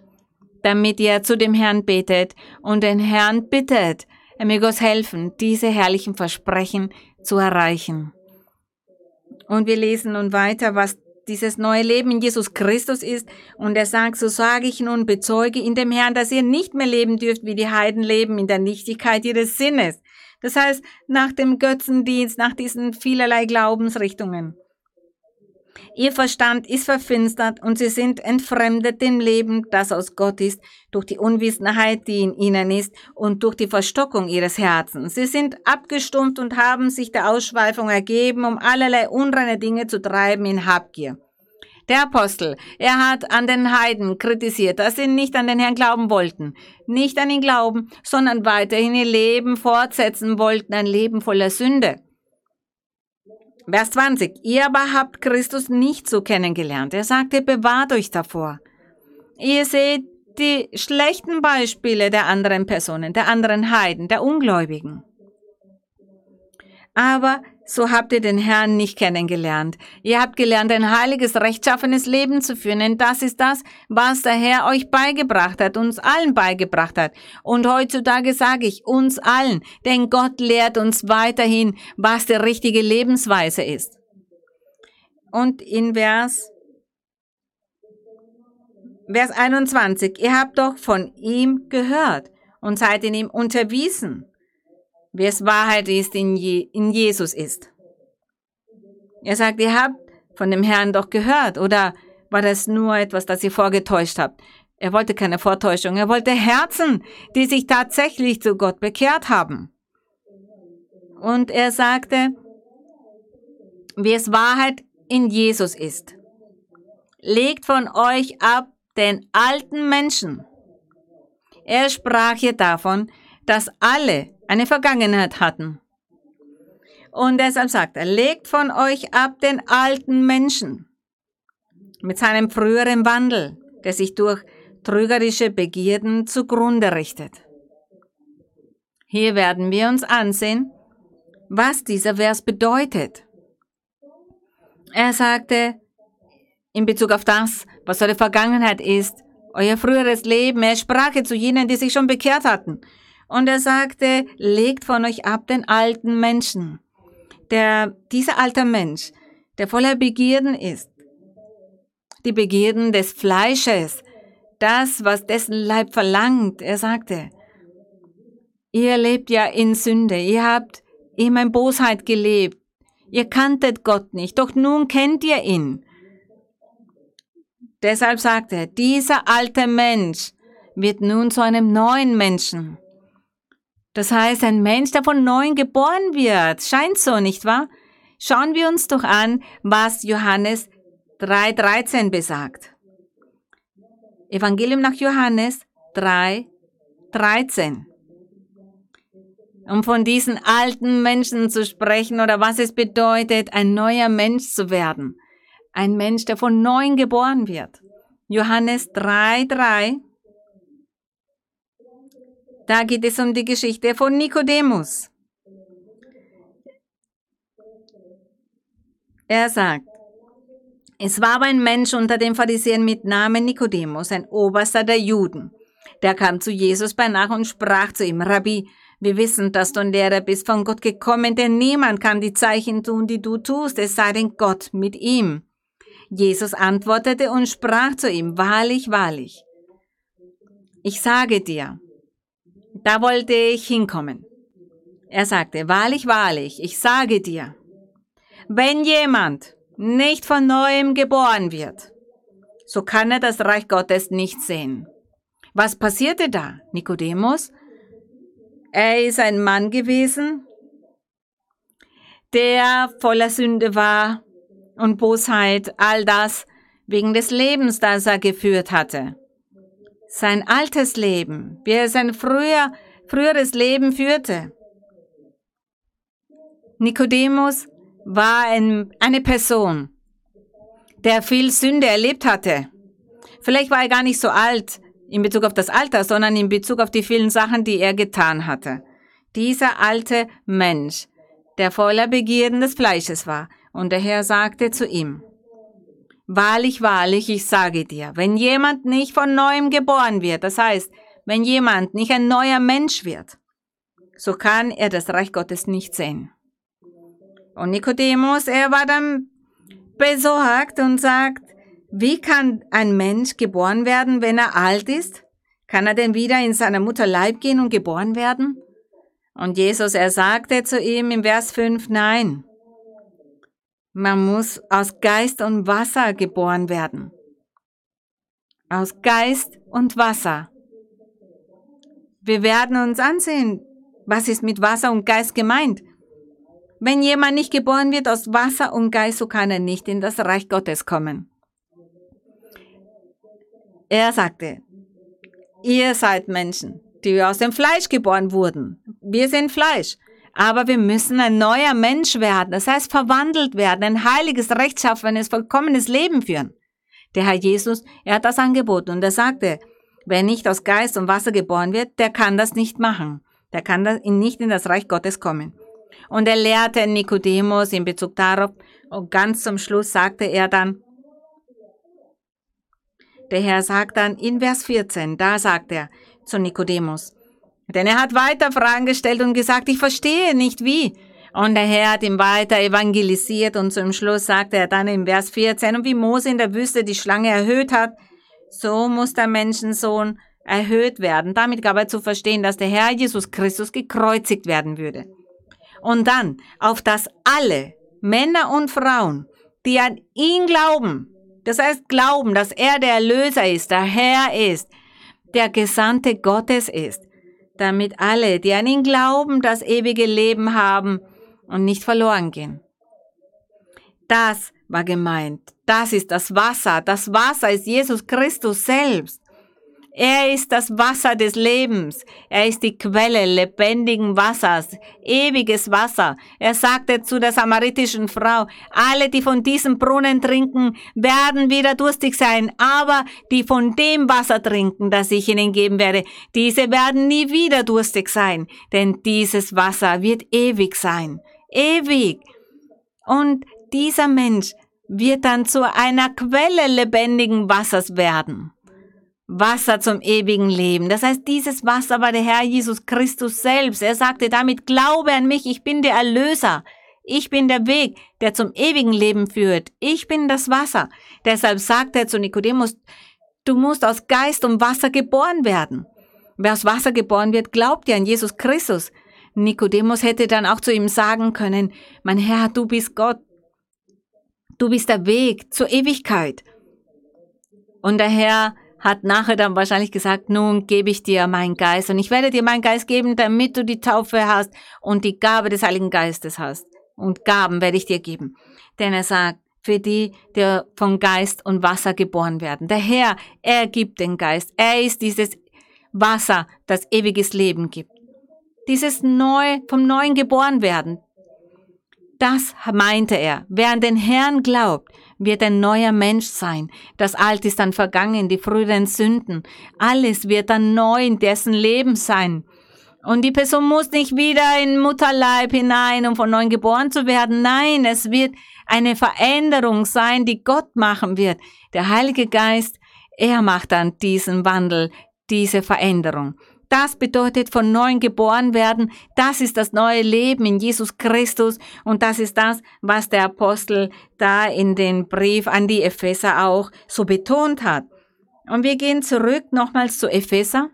damit ihr zu dem Herrn betet und den Herrn bittet, er möge uns helfen, diese herrlichen Versprechen zu erreichen. Und wir lesen nun weiter, was dieses neue Leben in Jesus Christus ist. Und er sagt, so sage ich nun, bezeuge in dem Herrn, dass ihr nicht mehr leben dürft, wie die Heiden leben, in der Nichtigkeit ihres Sinnes. Das heißt, nach dem Götzendienst, nach diesen vielerlei Glaubensrichtungen. Ihr Verstand ist verfinstert und sie sind entfremdet dem Leben, das aus Gott ist, durch die Unwissenheit, die in ihnen ist und durch die Verstockung ihres Herzens. Sie sind abgestumpft und haben sich der Ausschweifung ergeben, um allerlei unreine Dinge zu treiben in Habgier. Der Apostel, er hat an den Heiden kritisiert, dass sie nicht an den Herrn glauben wollten, nicht an ihn glauben, sondern weiterhin ihr Leben fortsetzen wollten, ein Leben voller Sünde. Vers 20. Ihr aber habt Christus nicht so kennengelernt. Er sagte, bewahrt euch davor. Ihr seht die schlechten Beispiele der anderen Personen, der anderen Heiden, der Ungläubigen. Aber so habt ihr den Herrn nicht kennengelernt. Ihr habt gelernt, ein heiliges, rechtschaffenes Leben zu führen. Denn das ist das, was der Herr euch beigebracht hat, uns allen beigebracht hat. Und heutzutage sage ich uns allen, denn Gott lehrt uns weiterhin, was die richtige Lebensweise ist. Und in Vers, Vers 21, ihr habt doch von ihm gehört und seid in ihm unterwiesen wie es Wahrheit ist, in, Je in Jesus ist. Er sagt, ihr habt von dem Herrn doch gehört oder war das nur etwas, das ihr vorgetäuscht habt? Er wollte keine Vortäuschung, er wollte Herzen, die sich tatsächlich zu Gott bekehrt haben. Und er sagte, wie es Wahrheit in Jesus ist. Legt von euch ab den alten Menschen. Er sprach hier davon, dass alle eine Vergangenheit hatten. Und deshalb sagt er, legt von euch ab den alten Menschen mit seinem früheren Wandel, der sich durch trügerische Begierden zugrunde richtet. Hier werden wir uns ansehen, was dieser Vers bedeutet. Er sagte, in Bezug auf das, was eure Vergangenheit ist, euer früheres Leben, er sprach zu jenen, die sich schon bekehrt hatten und er sagte, legt von euch ab den alten Menschen. Der, dieser alte Mensch, der voller Begierden ist. Die Begierden des Fleisches, das, was dessen Leib verlangt. Er sagte, ihr lebt ja in Sünde, ihr habt immer in Bosheit gelebt. Ihr kanntet Gott nicht, doch nun kennt ihr ihn. Deshalb sagte er, dieser alte Mensch wird nun zu einem neuen Menschen. Das heißt, ein Mensch, der von neuem geboren wird. Scheint so, nicht wahr? Schauen wir uns doch an, was Johannes 3.13 besagt. Evangelium nach Johannes 3.13. Um von diesen alten Menschen zu sprechen oder was es bedeutet, ein neuer Mensch zu werden. Ein Mensch, der von neuem geboren wird. Johannes 3.3 da geht es um die Geschichte von Nikodemus. Er sagt, es war aber ein Mensch unter den Pharisäern mit Namen Nikodemus, ein Oberster der Juden. Der kam zu Jesus bei Nacht und sprach zu ihm, Rabbi, wir wissen, dass du ein Lehrer bist von Gott gekommen, denn niemand kann die Zeichen tun, die du tust, es sei denn Gott mit ihm. Jesus antwortete und sprach zu ihm, wahrlich, wahrlich, ich sage dir, da wollte ich hinkommen. Er sagte, wahrlich, wahrlich, ich sage dir, wenn jemand nicht von neuem geboren wird, so kann er das Reich Gottes nicht sehen. Was passierte da, Nikodemus? Er ist ein Mann gewesen, der voller Sünde war und Bosheit, all das wegen des Lebens, das er geführt hatte sein altes Leben, wie er sein früher, früheres Leben führte. Nikodemus war ein, eine Person, der viel Sünde erlebt hatte. Vielleicht war er gar nicht so alt in Bezug auf das Alter, sondern in Bezug auf die vielen Sachen, die er getan hatte. Dieser alte Mensch, der voller Begierden des Fleisches war, und der Herr sagte zu ihm, Wahrlich, wahrlich, ich sage dir, wenn jemand nicht von neuem geboren wird, das heißt, wenn jemand nicht ein neuer Mensch wird, so kann er das Reich Gottes nicht sehen. Und Nikodemus, er war dann besorgt und sagt, wie kann ein Mensch geboren werden, wenn er alt ist? Kann er denn wieder in seiner Mutter Leib gehen und geboren werden? Und Jesus, er sagte zu ihm im Vers 5, nein. Man muss aus Geist und Wasser geboren werden. Aus Geist und Wasser. Wir werden uns ansehen, was ist mit Wasser und Geist gemeint. Wenn jemand nicht geboren wird aus Wasser und Geist, so kann er nicht in das Reich Gottes kommen. Er sagte, ihr seid Menschen, die aus dem Fleisch geboren wurden. Wir sind Fleisch. Aber wir müssen ein neuer Mensch werden, das heißt verwandelt werden, ein heiliges, rechtschaffenes, vollkommenes Leben führen. Der Herr Jesus, er hat das angeboten und er sagte, wer nicht aus Geist und Wasser geboren wird, der kann das nicht machen. Der kann nicht in das Reich Gottes kommen. Und er lehrte Nikodemus in Bezug darauf, und ganz zum Schluss sagte er dann, der Herr sagt dann in Vers 14, da sagt er zu Nikodemus, denn er hat weiter Fragen gestellt und gesagt, ich verstehe nicht wie. Und der Herr hat ihn weiter evangelisiert und zum Schluss sagte er dann in Vers 14, und wie Mose in der Wüste die Schlange erhöht hat, so muss der Menschensohn erhöht werden. Damit gab er zu verstehen, dass der Herr Jesus Christus gekreuzigt werden würde. Und dann, auf das alle Männer und Frauen, die an ihn glauben, das heißt glauben, dass er der Erlöser ist, der Herr ist, der Gesandte Gottes ist, damit alle, die an ihn glauben, das ewige Leben haben und nicht verloren gehen. Das war gemeint. Das ist das Wasser. Das Wasser ist Jesus Christus selbst. Er ist das Wasser des Lebens. Er ist die Quelle lebendigen Wassers, ewiges Wasser. Er sagte zu der samaritischen Frau, alle, die von diesem Brunnen trinken, werden wieder durstig sein, aber die von dem Wasser trinken, das ich ihnen geben werde, diese werden nie wieder durstig sein, denn dieses Wasser wird ewig sein. Ewig. Und dieser Mensch wird dann zu einer Quelle lebendigen Wassers werden. Wasser zum ewigen Leben. Das heißt, dieses Wasser war der Herr Jesus Christus selbst. Er sagte damit, glaube an mich, ich bin der Erlöser. Ich bin der Weg, der zum ewigen Leben führt. Ich bin das Wasser. Deshalb sagte er zu Nikodemus, du musst aus Geist und Wasser geboren werden. Wer aus Wasser geboren wird, glaubt ja an Jesus Christus. Nikodemus hätte dann auch zu ihm sagen können, mein Herr, du bist Gott. Du bist der Weg zur Ewigkeit. Und der Herr hat nachher dann wahrscheinlich gesagt, nun gebe ich dir meinen Geist und ich werde dir meinen Geist geben, damit du die Taufe hast und die Gabe des Heiligen Geistes hast. Und Gaben werde ich dir geben. Denn er sagt, für die, die von Geist und Wasser geboren werden. Der Herr, er gibt den Geist. Er ist dieses Wasser, das ewiges Leben gibt. Dieses neu, vom Neuen geboren werden. Das meinte er. Wer an den Herrn glaubt, wird ein neuer Mensch sein. Das Alte ist dann vergangen, die früheren Sünden. Alles wird dann neu in dessen Leben sein. Und die Person muss nicht wieder in Mutterleib hinein, um von neuem geboren zu werden. Nein, es wird eine Veränderung sein, die Gott machen wird. Der Heilige Geist, er macht dann diesen Wandel, diese Veränderung. Das bedeutet von neuem geboren werden. Das ist das neue Leben in Jesus Christus. Und das ist das, was der Apostel da in den Brief an die Epheser auch so betont hat. Und wir gehen zurück nochmals zu Epheser.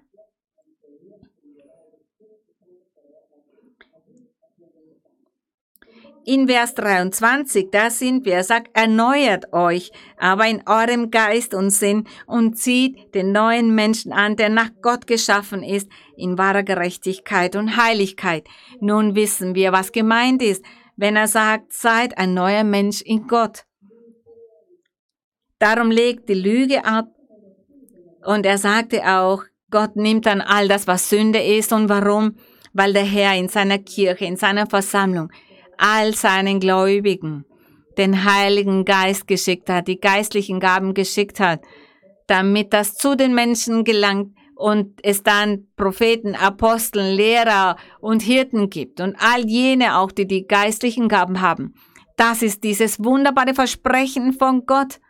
In Vers 23, da sind wir, sagt, erneuert euch, aber in eurem Geist und Sinn und zieht den neuen Menschen an, der nach Gott geschaffen ist, in wahrer Gerechtigkeit und Heiligkeit. Nun wissen wir, was gemeint ist, wenn er sagt, seid ein neuer Mensch in Gott. Darum legt die Lüge ab. Und er sagte auch, Gott nimmt dann all das, was Sünde ist. Und warum? Weil der Herr in seiner Kirche, in seiner Versammlung all seinen Gläubigen den Heiligen Geist geschickt hat, die geistlichen Gaben geschickt hat, damit das zu den Menschen gelangt und es dann Propheten, Aposteln, Lehrer und Hirten gibt und all jene auch, die die geistlichen Gaben haben. Das ist dieses wunderbare Versprechen von Gott,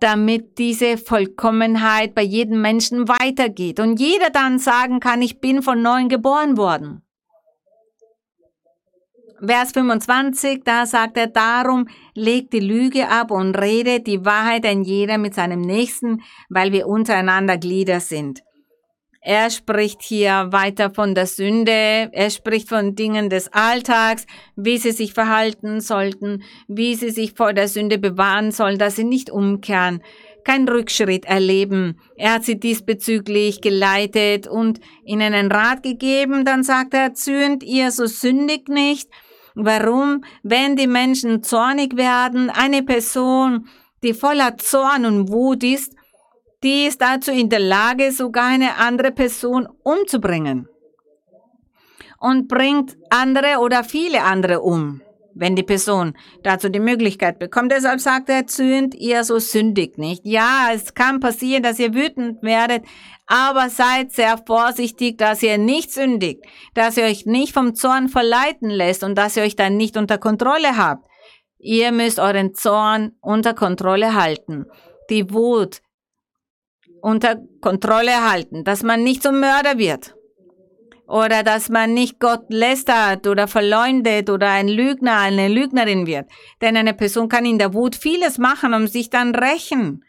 damit diese Vollkommenheit bei jedem Menschen weitergeht und jeder dann sagen kann, ich bin von neuem geboren worden. Vers 25, da sagt er, darum legt die Lüge ab und redet die Wahrheit ein jeder mit seinem Nächsten, weil wir untereinander Glieder sind. Er spricht hier weiter von der Sünde, er spricht von Dingen des Alltags, wie sie sich verhalten sollten, wie sie sich vor der Sünde bewahren sollen, dass sie nicht umkehren, keinen Rückschritt erleben. Er hat sie diesbezüglich geleitet und ihnen einen Rat gegeben, dann sagt er, zürnt ihr, so sündigt nicht, Warum, wenn die Menschen zornig werden, eine Person, die voller Zorn und Wut ist, die ist dazu in der Lage, sogar eine andere Person umzubringen und bringt andere oder viele andere um. Wenn die Person dazu die Möglichkeit bekommt. Deshalb sagt er, zürnt ihr so sündig nicht. Ja, es kann passieren, dass ihr wütend werdet, aber seid sehr vorsichtig, dass ihr nicht sündigt, dass ihr euch nicht vom Zorn verleiten lässt und dass ihr euch dann nicht unter Kontrolle habt. Ihr müsst euren Zorn unter Kontrolle halten. Die Wut unter Kontrolle halten, dass man nicht zum Mörder wird oder dass man nicht Gott lästert oder verleumdet oder ein Lügner, eine Lügnerin wird. Denn eine Person kann in der Wut vieles machen, um sich dann rächen.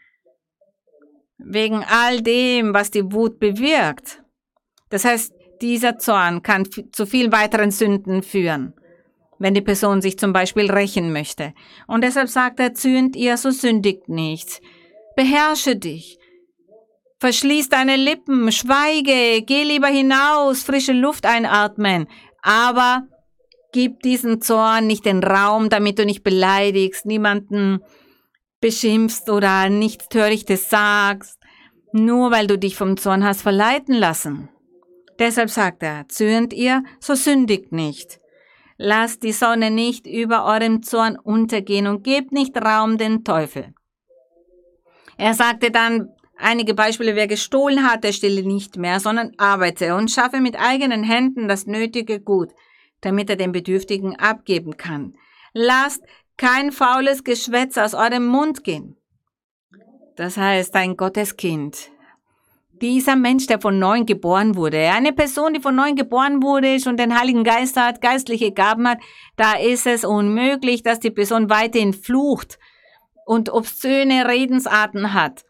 Wegen all dem, was die Wut bewirkt. Das heißt, dieser Zorn kann zu viel weiteren Sünden führen, wenn die Person sich zum Beispiel rächen möchte. Und deshalb sagt er, zünd ihr, so sündigt nichts. Beherrsche dich. Verschließ deine Lippen, schweige, geh lieber hinaus, frische Luft einatmen. Aber gib diesen Zorn nicht den Raum, damit du nicht beleidigst, niemanden beschimpfst oder nichts Törichtes sagst, nur weil du dich vom Zorn hast verleiten lassen. Deshalb sagt er, zürnt ihr, so sündigt nicht. Lasst die Sonne nicht über eurem Zorn untergehen und gebt nicht Raum den Teufel. Er sagte dann, Einige Beispiele, wer gestohlen hat, der stille nicht mehr, sondern arbeite und schaffe mit eigenen Händen das nötige Gut, damit er den Bedürftigen abgeben kann. Lasst kein faules Geschwätz aus eurem Mund gehen. Das heißt, ein Gotteskind. Dieser Mensch, der von neuem geboren wurde, eine Person, die von neuem geboren wurde und den Heiligen Geist hat, geistliche Gaben hat, da ist es unmöglich, dass die Person weiterhin flucht und obszöne Redensarten hat.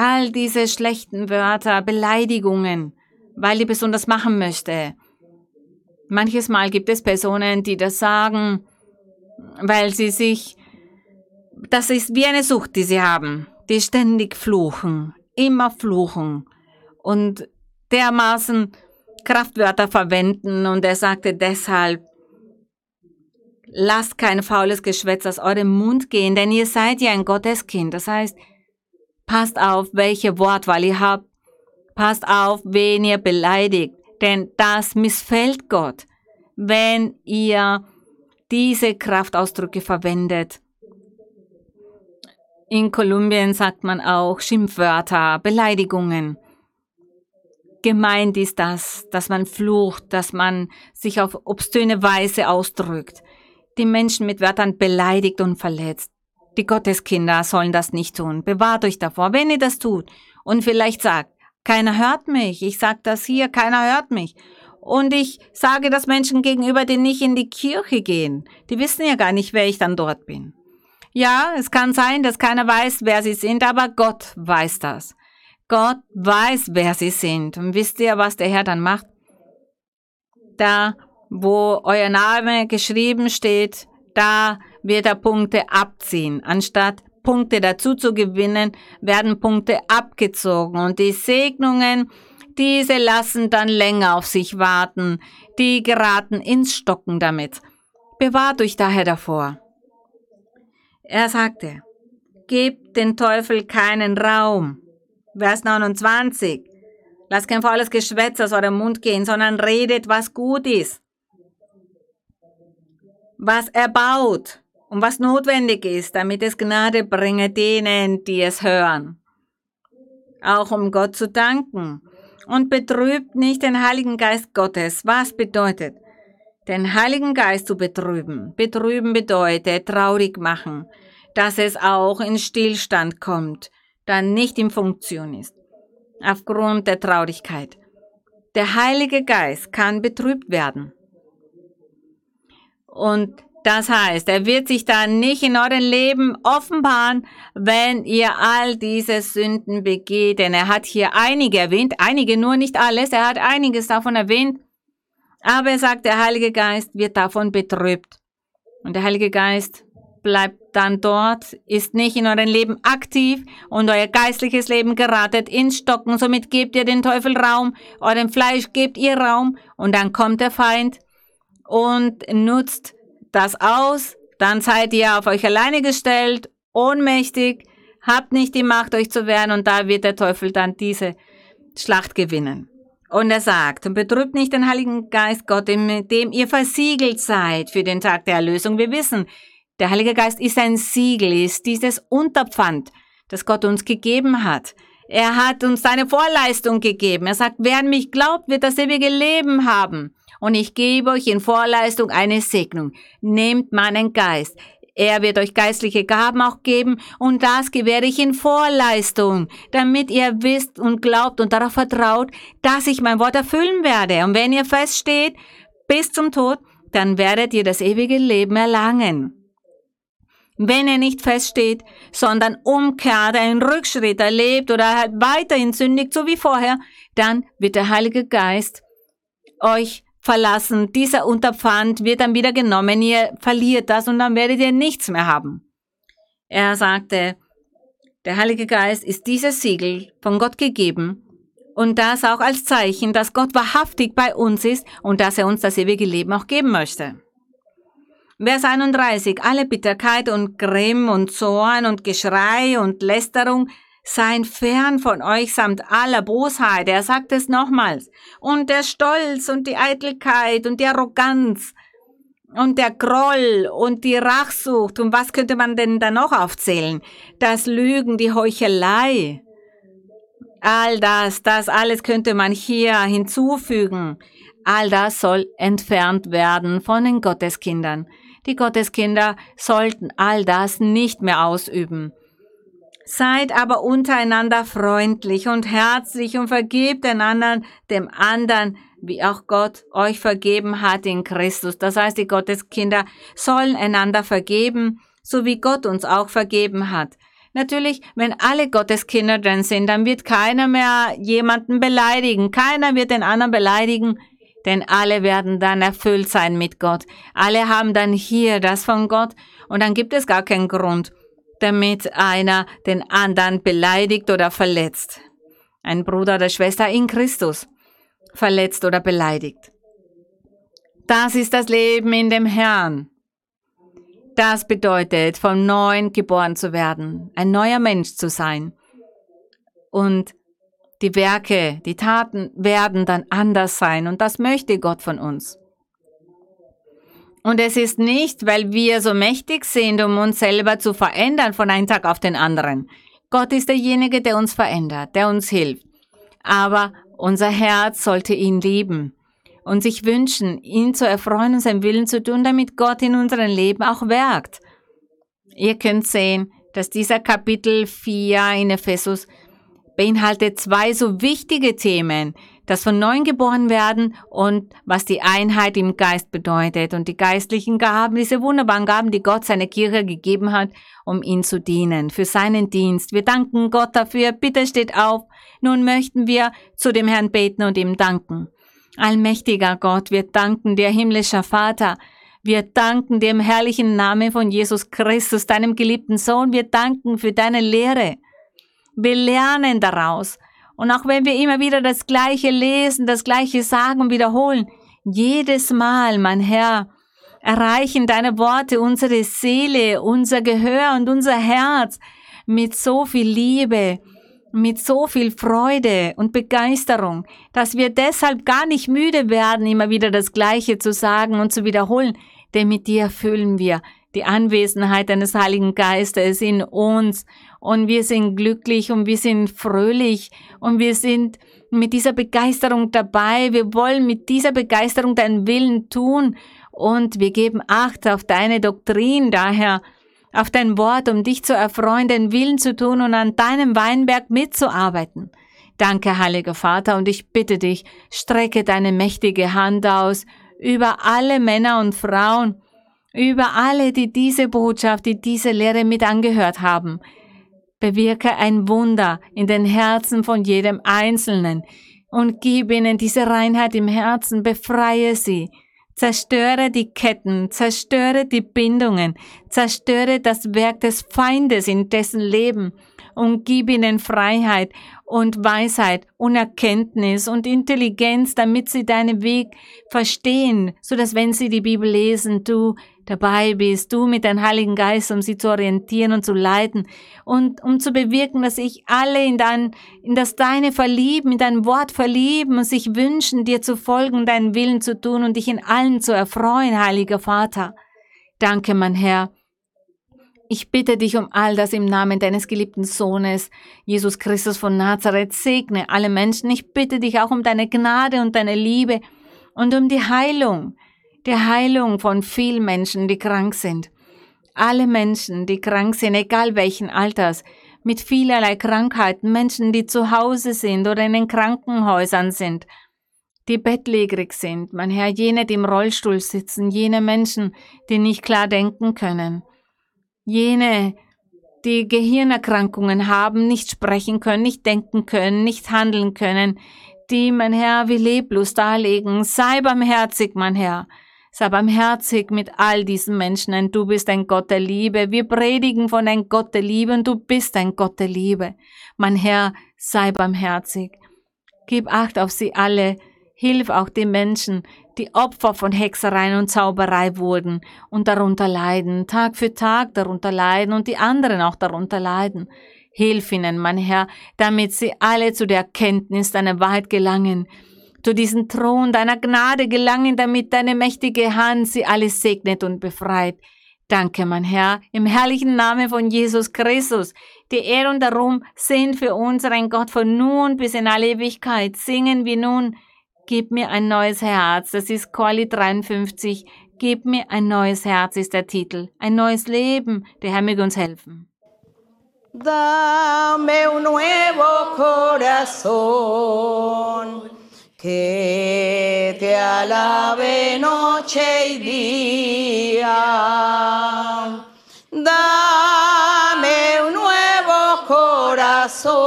All diese schlechten Wörter, Beleidigungen, weil die Person das machen möchte. Manches Mal gibt es Personen, die das sagen, weil sie sich, das ist wie eine Sucht, die sie haben, die ständig fluchen, immer fluchen und dermaßen Kraftwörter verwenden. Und er sagte deshalb, lasst kein faules Geschwätz aus eurem Mund gehen, denn ihr seid ja ein Gotteskind. Das heißt, Passt auf, welche Wortwahl ihr habt. Passt auf, wen ihr beleidigt, denn das missfällt Gott, wenn ihr diese Kraftausdrücke verwendet. In Kolumbien sagt man auch Schimpfwörter, Beleidigungen. Gemeint ist das, dass man flucht, dass man sich auf obszöne Weise ausdrückt, die Menschen mit Wörtern beleidigt und verletzt. Die Gotteskinder sollen das nicht tun. Bewahrt euch davor, wenn ihr das tut und vielleicht sagt, keiner hört mich, ich sage das hier, keiner hört mich. Und ich sage das Menschen gegenüber, die nicht in die Kirche gehen. Die wissen ja gar nicht, wer ich dann dort bin. Ja, es kann sein, dass keiner weiß, wer sie sind, aber Gott weiß das. Gott weiß, wer sie sind. Und wisst ihr, was der Herr dann macht? Da, wo euer Name geschrieben steht, da wird er Punkte abziehen. Anstatt Punkte dazu zu gewinnen, werden Punkte abgezogen und die Segnungen, diese lassen dann länger auf sich warten, die geraten ins Stocken damit. Bewahrt euch daher davor. Er sagte, gebt den Teufel keinen Raum. Vers 29. Lasst kein faules Geschwätz aus eurem Mund gehen, sondern redet, was gut ist, was erbaut, und was notwendig ist, damit es Gnade bringe denen, die es hören. Auch um Gott zu danken. Und betrübt nicht den Heiligen Geist Gottes. Was bedeutet? Den Heiligen Geist zu betrüben. Betrüben bedeutet traurig machen, dass es auch in Stillstand kommt, dann nicht in Funktion ist. Aufgrund der Traurigkeit. Der Heilige Geist kann betrübt werden. Und das heißt, er wird sich dann nicht in eurem Leben offenbaren, wenn ihr all diese Sünden begeht. Denn er hat hier einige erwähnt, einige nur nicht alles, er hat einiges davon erwähnt. Aber er sagt, der Heilige Geist wird davon betrübt. Und der Heilige Geist bleibt dann dort, ist nicht in eurem Leben aktiv und euer geistliches Leben geratet ins Stocken. Somit gebt ihr den Teufel Raum, eurem Fleisch gebt ihr Raum und dann kommt der Feind und nutzt das aus, dann seid ihr auf euch alleine gestellt, ohnmächtig, habt nicht die Macht, euch zu wehren und da wird der Teufel dann diese Schlacht gewinnen. Und er sagt, und betrübt nicht den Heiligen Geist Gott, mit dem ihr versiegelt seid für den Tag der Erlösung. Wir wissen, der Heilige Geist ist ein Siegel, ist dieses Unterpfand, das Gott uns gegeben hat. Er hat uns seine Vorleistung gegeben. Er sagt, wer an mich glaubt, wird das ewige Leben haben. Und ich gebe euch in Vorleistung eine Segnung. Nehmt meinen Geist. Er wird euch geistliche Gaben auch geben und das gewähre ich in Vorleistung, damit ihr wisst und glaubt und darauf vertraut, dass ich mein Wort erfüllen werde. Und wenn ihr feststeht bis zum Tod, dann werdet ihr das ewige Leben erlangen. Wenn er nicht feststeht, sondern umkehrt, einen Rückschritt erlebt oder halt weiterhin sündigt, so wie vorher, dann wird der Heilige Geist euch verlassen. Dieser Unterpfand wird dann wieder genommen. Ihr verliert das und dann werdet ihr nichts mehr haben. Er sagte, der Heilige Geist ist dieses Siegel von Gott gegeben und das auch als Zeichen, dass Gott wahrhaftig bei uns ist und dass er uns das ewige Leben auch geben möchte. Vers 31. Alle Bitterkeit und Grimm und Zorn und Geschrei und Lästerung seien fern von euch samt aller Bosheit. Er sagt es nochmals. Und der Stolz und die Eitelkeit und die Arroganz und der Groll und die Rachsucht. Und was könnte man denn da noch aufzählen? Das Lügen, die Heuchelei. All das, das alles könnte man hier hinzufügen. All das soll entfernt werden von den Gotteskindern. Die Gotteskinder sollten all das nicht mehr ausüben. Seid aber untereinander freundlich und herzlich und vergebt einander dem anderen, wie auch Gott euch vergeben hat in Christus. Das heißt, die Gotteskinder sollen einander vergeben, so wie Gott uns auch vergeben hat. Natürlich, wenn alle Gotteskinder drin sind, dann wird keiner mehr jemanden beleidigen. Keiner wird den anderen beleidigen denn alle werden dann erfüllt sein mit Gott. Alle haben dann hier das von Gott und dann gibt es gar keinen Grund, damit einer den anderen beleidigt oder verletzt. Ein Bruder oder Schwester in Christus verletzt oder beleidigt. Das ist das Leben in dem Herrn. Das bedeutet, vom Neuen geboren zu werden, ein neuer Mensch zu sein. Und die Werke, die Taten werden dann anders sein und das möchte Gott von uns. Und es ist nicht, weil wir so mächtig sind, um uns selber zu verändern von einem Tag auf den anderen. Gott ist derjenige, der uns verändert, der uns hilft. Aber unser Herz sollte ihn lieben und sich wünschen, ihn zu erfreuen und seinen Willen zu tun, damit Gott in unserem Leben auch wirkt. Ihr könnt sehen, dass dieser Kapitel 4 in Ephesus beinhaltet zwei so wichtige Themen, das von neuem geboren werden und was die Einheit im Geist bedeutet und die geistlichen Gaben, diese wunderbaren Gaben, die Gott seiner Kirche gegeben hat, um ihn zu dienen, für seinen Dienst. Wir danken Gott dafür. Bitte steht auf. Nun möchten wir zu dem Herrn beten und ihm danken. Allmächtiger Gott, wir danken dir, himmlischer Vater. Wir danken dem herrlichen Namen von Jesus Christus, deinem geliebten Sohn. Wir danken für deine Lehre. Wir lernen daraus. Und auch wenn wir immer wieder das Gleiche lesen, das Gleiche sagen und wiederholen, jedes Mal, mein Herr, erreichen deine Worte unsere Seele, unser Gehör und unser Herz mit so viel Liebe, mit so viel Freude und Begeisterung, dass wir deshalb gar nicht müde werden, immer wieder das Gleiche zu sagen und zu wiederholen, denn mit dir fühlen wir die Anwesenheit deines Heiligen Geistes in uns und wir sind glücklich und wir sind fröhlich und wir sind mit dieser Begeisterung dabei. Wir wollen mit dieser Begeisterung deinen Willen tun und wir geben Acht auf deine Doktrin daher, auf dein Wort, um dich zu erfreuen, den Willen zu tun und an deinem Weinberg mitzuarbeiten. Danke, heiliger Vater, und ich bitte dich, strecke deine mächtige Hand aus über alle Männer und Frauen, über alle, die diese Botschaft, die diese Lehre mit angehört haben. Bewirke ein Wunder in den Herzen von jedem Einzelnen und gib ihnen diese Reinheit im Herzen, befreie sie. Zerstöre die Ketten, zerstöre die Bindungen, zerstöre das Werk des Feindes in dessen Leben und gib ihnen Freiheit und Weisheit und Erkenntnis und Intelligenz, damit sie deinen Weg verstehen, so dass wenn sie die Bibel lesen, du dabei bist, du mit deinem Heiligen Geist, um sie zu orientieren und zu leiten und um zu bewirken, dass sich alle in dein, in das Deine verlieben, in dein Wort verlieben und sich wünschen, dir zu folgen, deinen Willen zu tun und dich in allen zu erfreuen, Heiliger Vater. Danke, mein Herr. Ich bitte dich um all das im Namen deines geliebten Sohnes, Jesus Christus von Nazareth. Segne alle Menschen. Ich bitte dich auch um deine Gnade und deine Liebe und um die Heilung, die Heilung von vielen Menschen, die krank sind. Alle Menschen, die krank sind, egal welchen Alters, mit vielerlei Krankheiten, Menschen, die zu Hause sind oder in den Krankenhäusern sind, die bettlägerig sind, mein Herr, jene, die im Rollstuhl sitzen, jene Menschen, die nicht klar denken können, jene, die Gehirnerkrankungen haben, nicht sprechen können, nicht denken können, nicht handeln können, die, mein Herr, wie leblos darlegen. Sei barmherzig, mein Herr. Sei barmherzig mit all diesen Menschen, denn du bist ein Gott der Liebe. Wir predigen von ein Gott der Liebe und du bist ein Gott der Liebe. Mein Herr, sei barmherzig. Gib Acht auf sie alle. Hilf auch den Menschen, die Opfer von Hexereien und Zauberei wurden und darunter leiden, Tag für Tag darunter leiden und die anderen auch darunter leiden. Hilf ihnen, mein Herr, damit sie alle zu der Erkenntnis deiner Wahrheit gelangen, zu diesem Thron deiner Gnade gelangen, damit deine mächtige Hand sie alle segnet und befreit. Danke, mein Herr, im herrlichen Namen von Jesus Christus. Die Ehre und der Ruhm sind für unseren Gott von nun bis in alle Ewigkeit. Singen wir nun, gib mir ein neues Herz. Das ist Quali 53. Gib mir ein neues Herz ist der Titel. Ein neues Leben. Der Herr möge uns helfen. Dame un nuevo corazón que te alabe noche y día. Dame un nuevo corazón.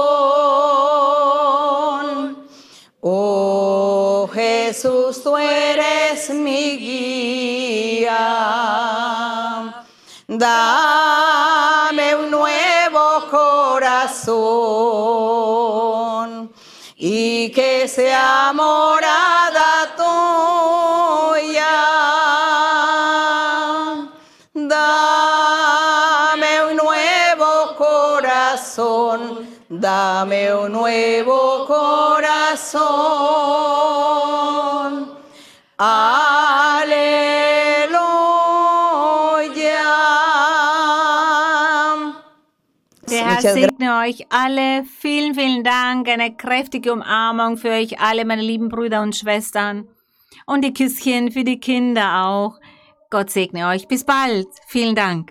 Oh Jesús, tú eres mi guía. Dame sea morada tuya. Dame un nuevo corazón, dame un nuevo corazón. Muchas segne euch alle. Vielen, vielen Dank. Eine kräftige Umarmung für euch alle, meine lieben Brüder und Schwestern. Und die Küsschen für die Kinder auch. Gott segne euch. Bis bald. Vielen Dank.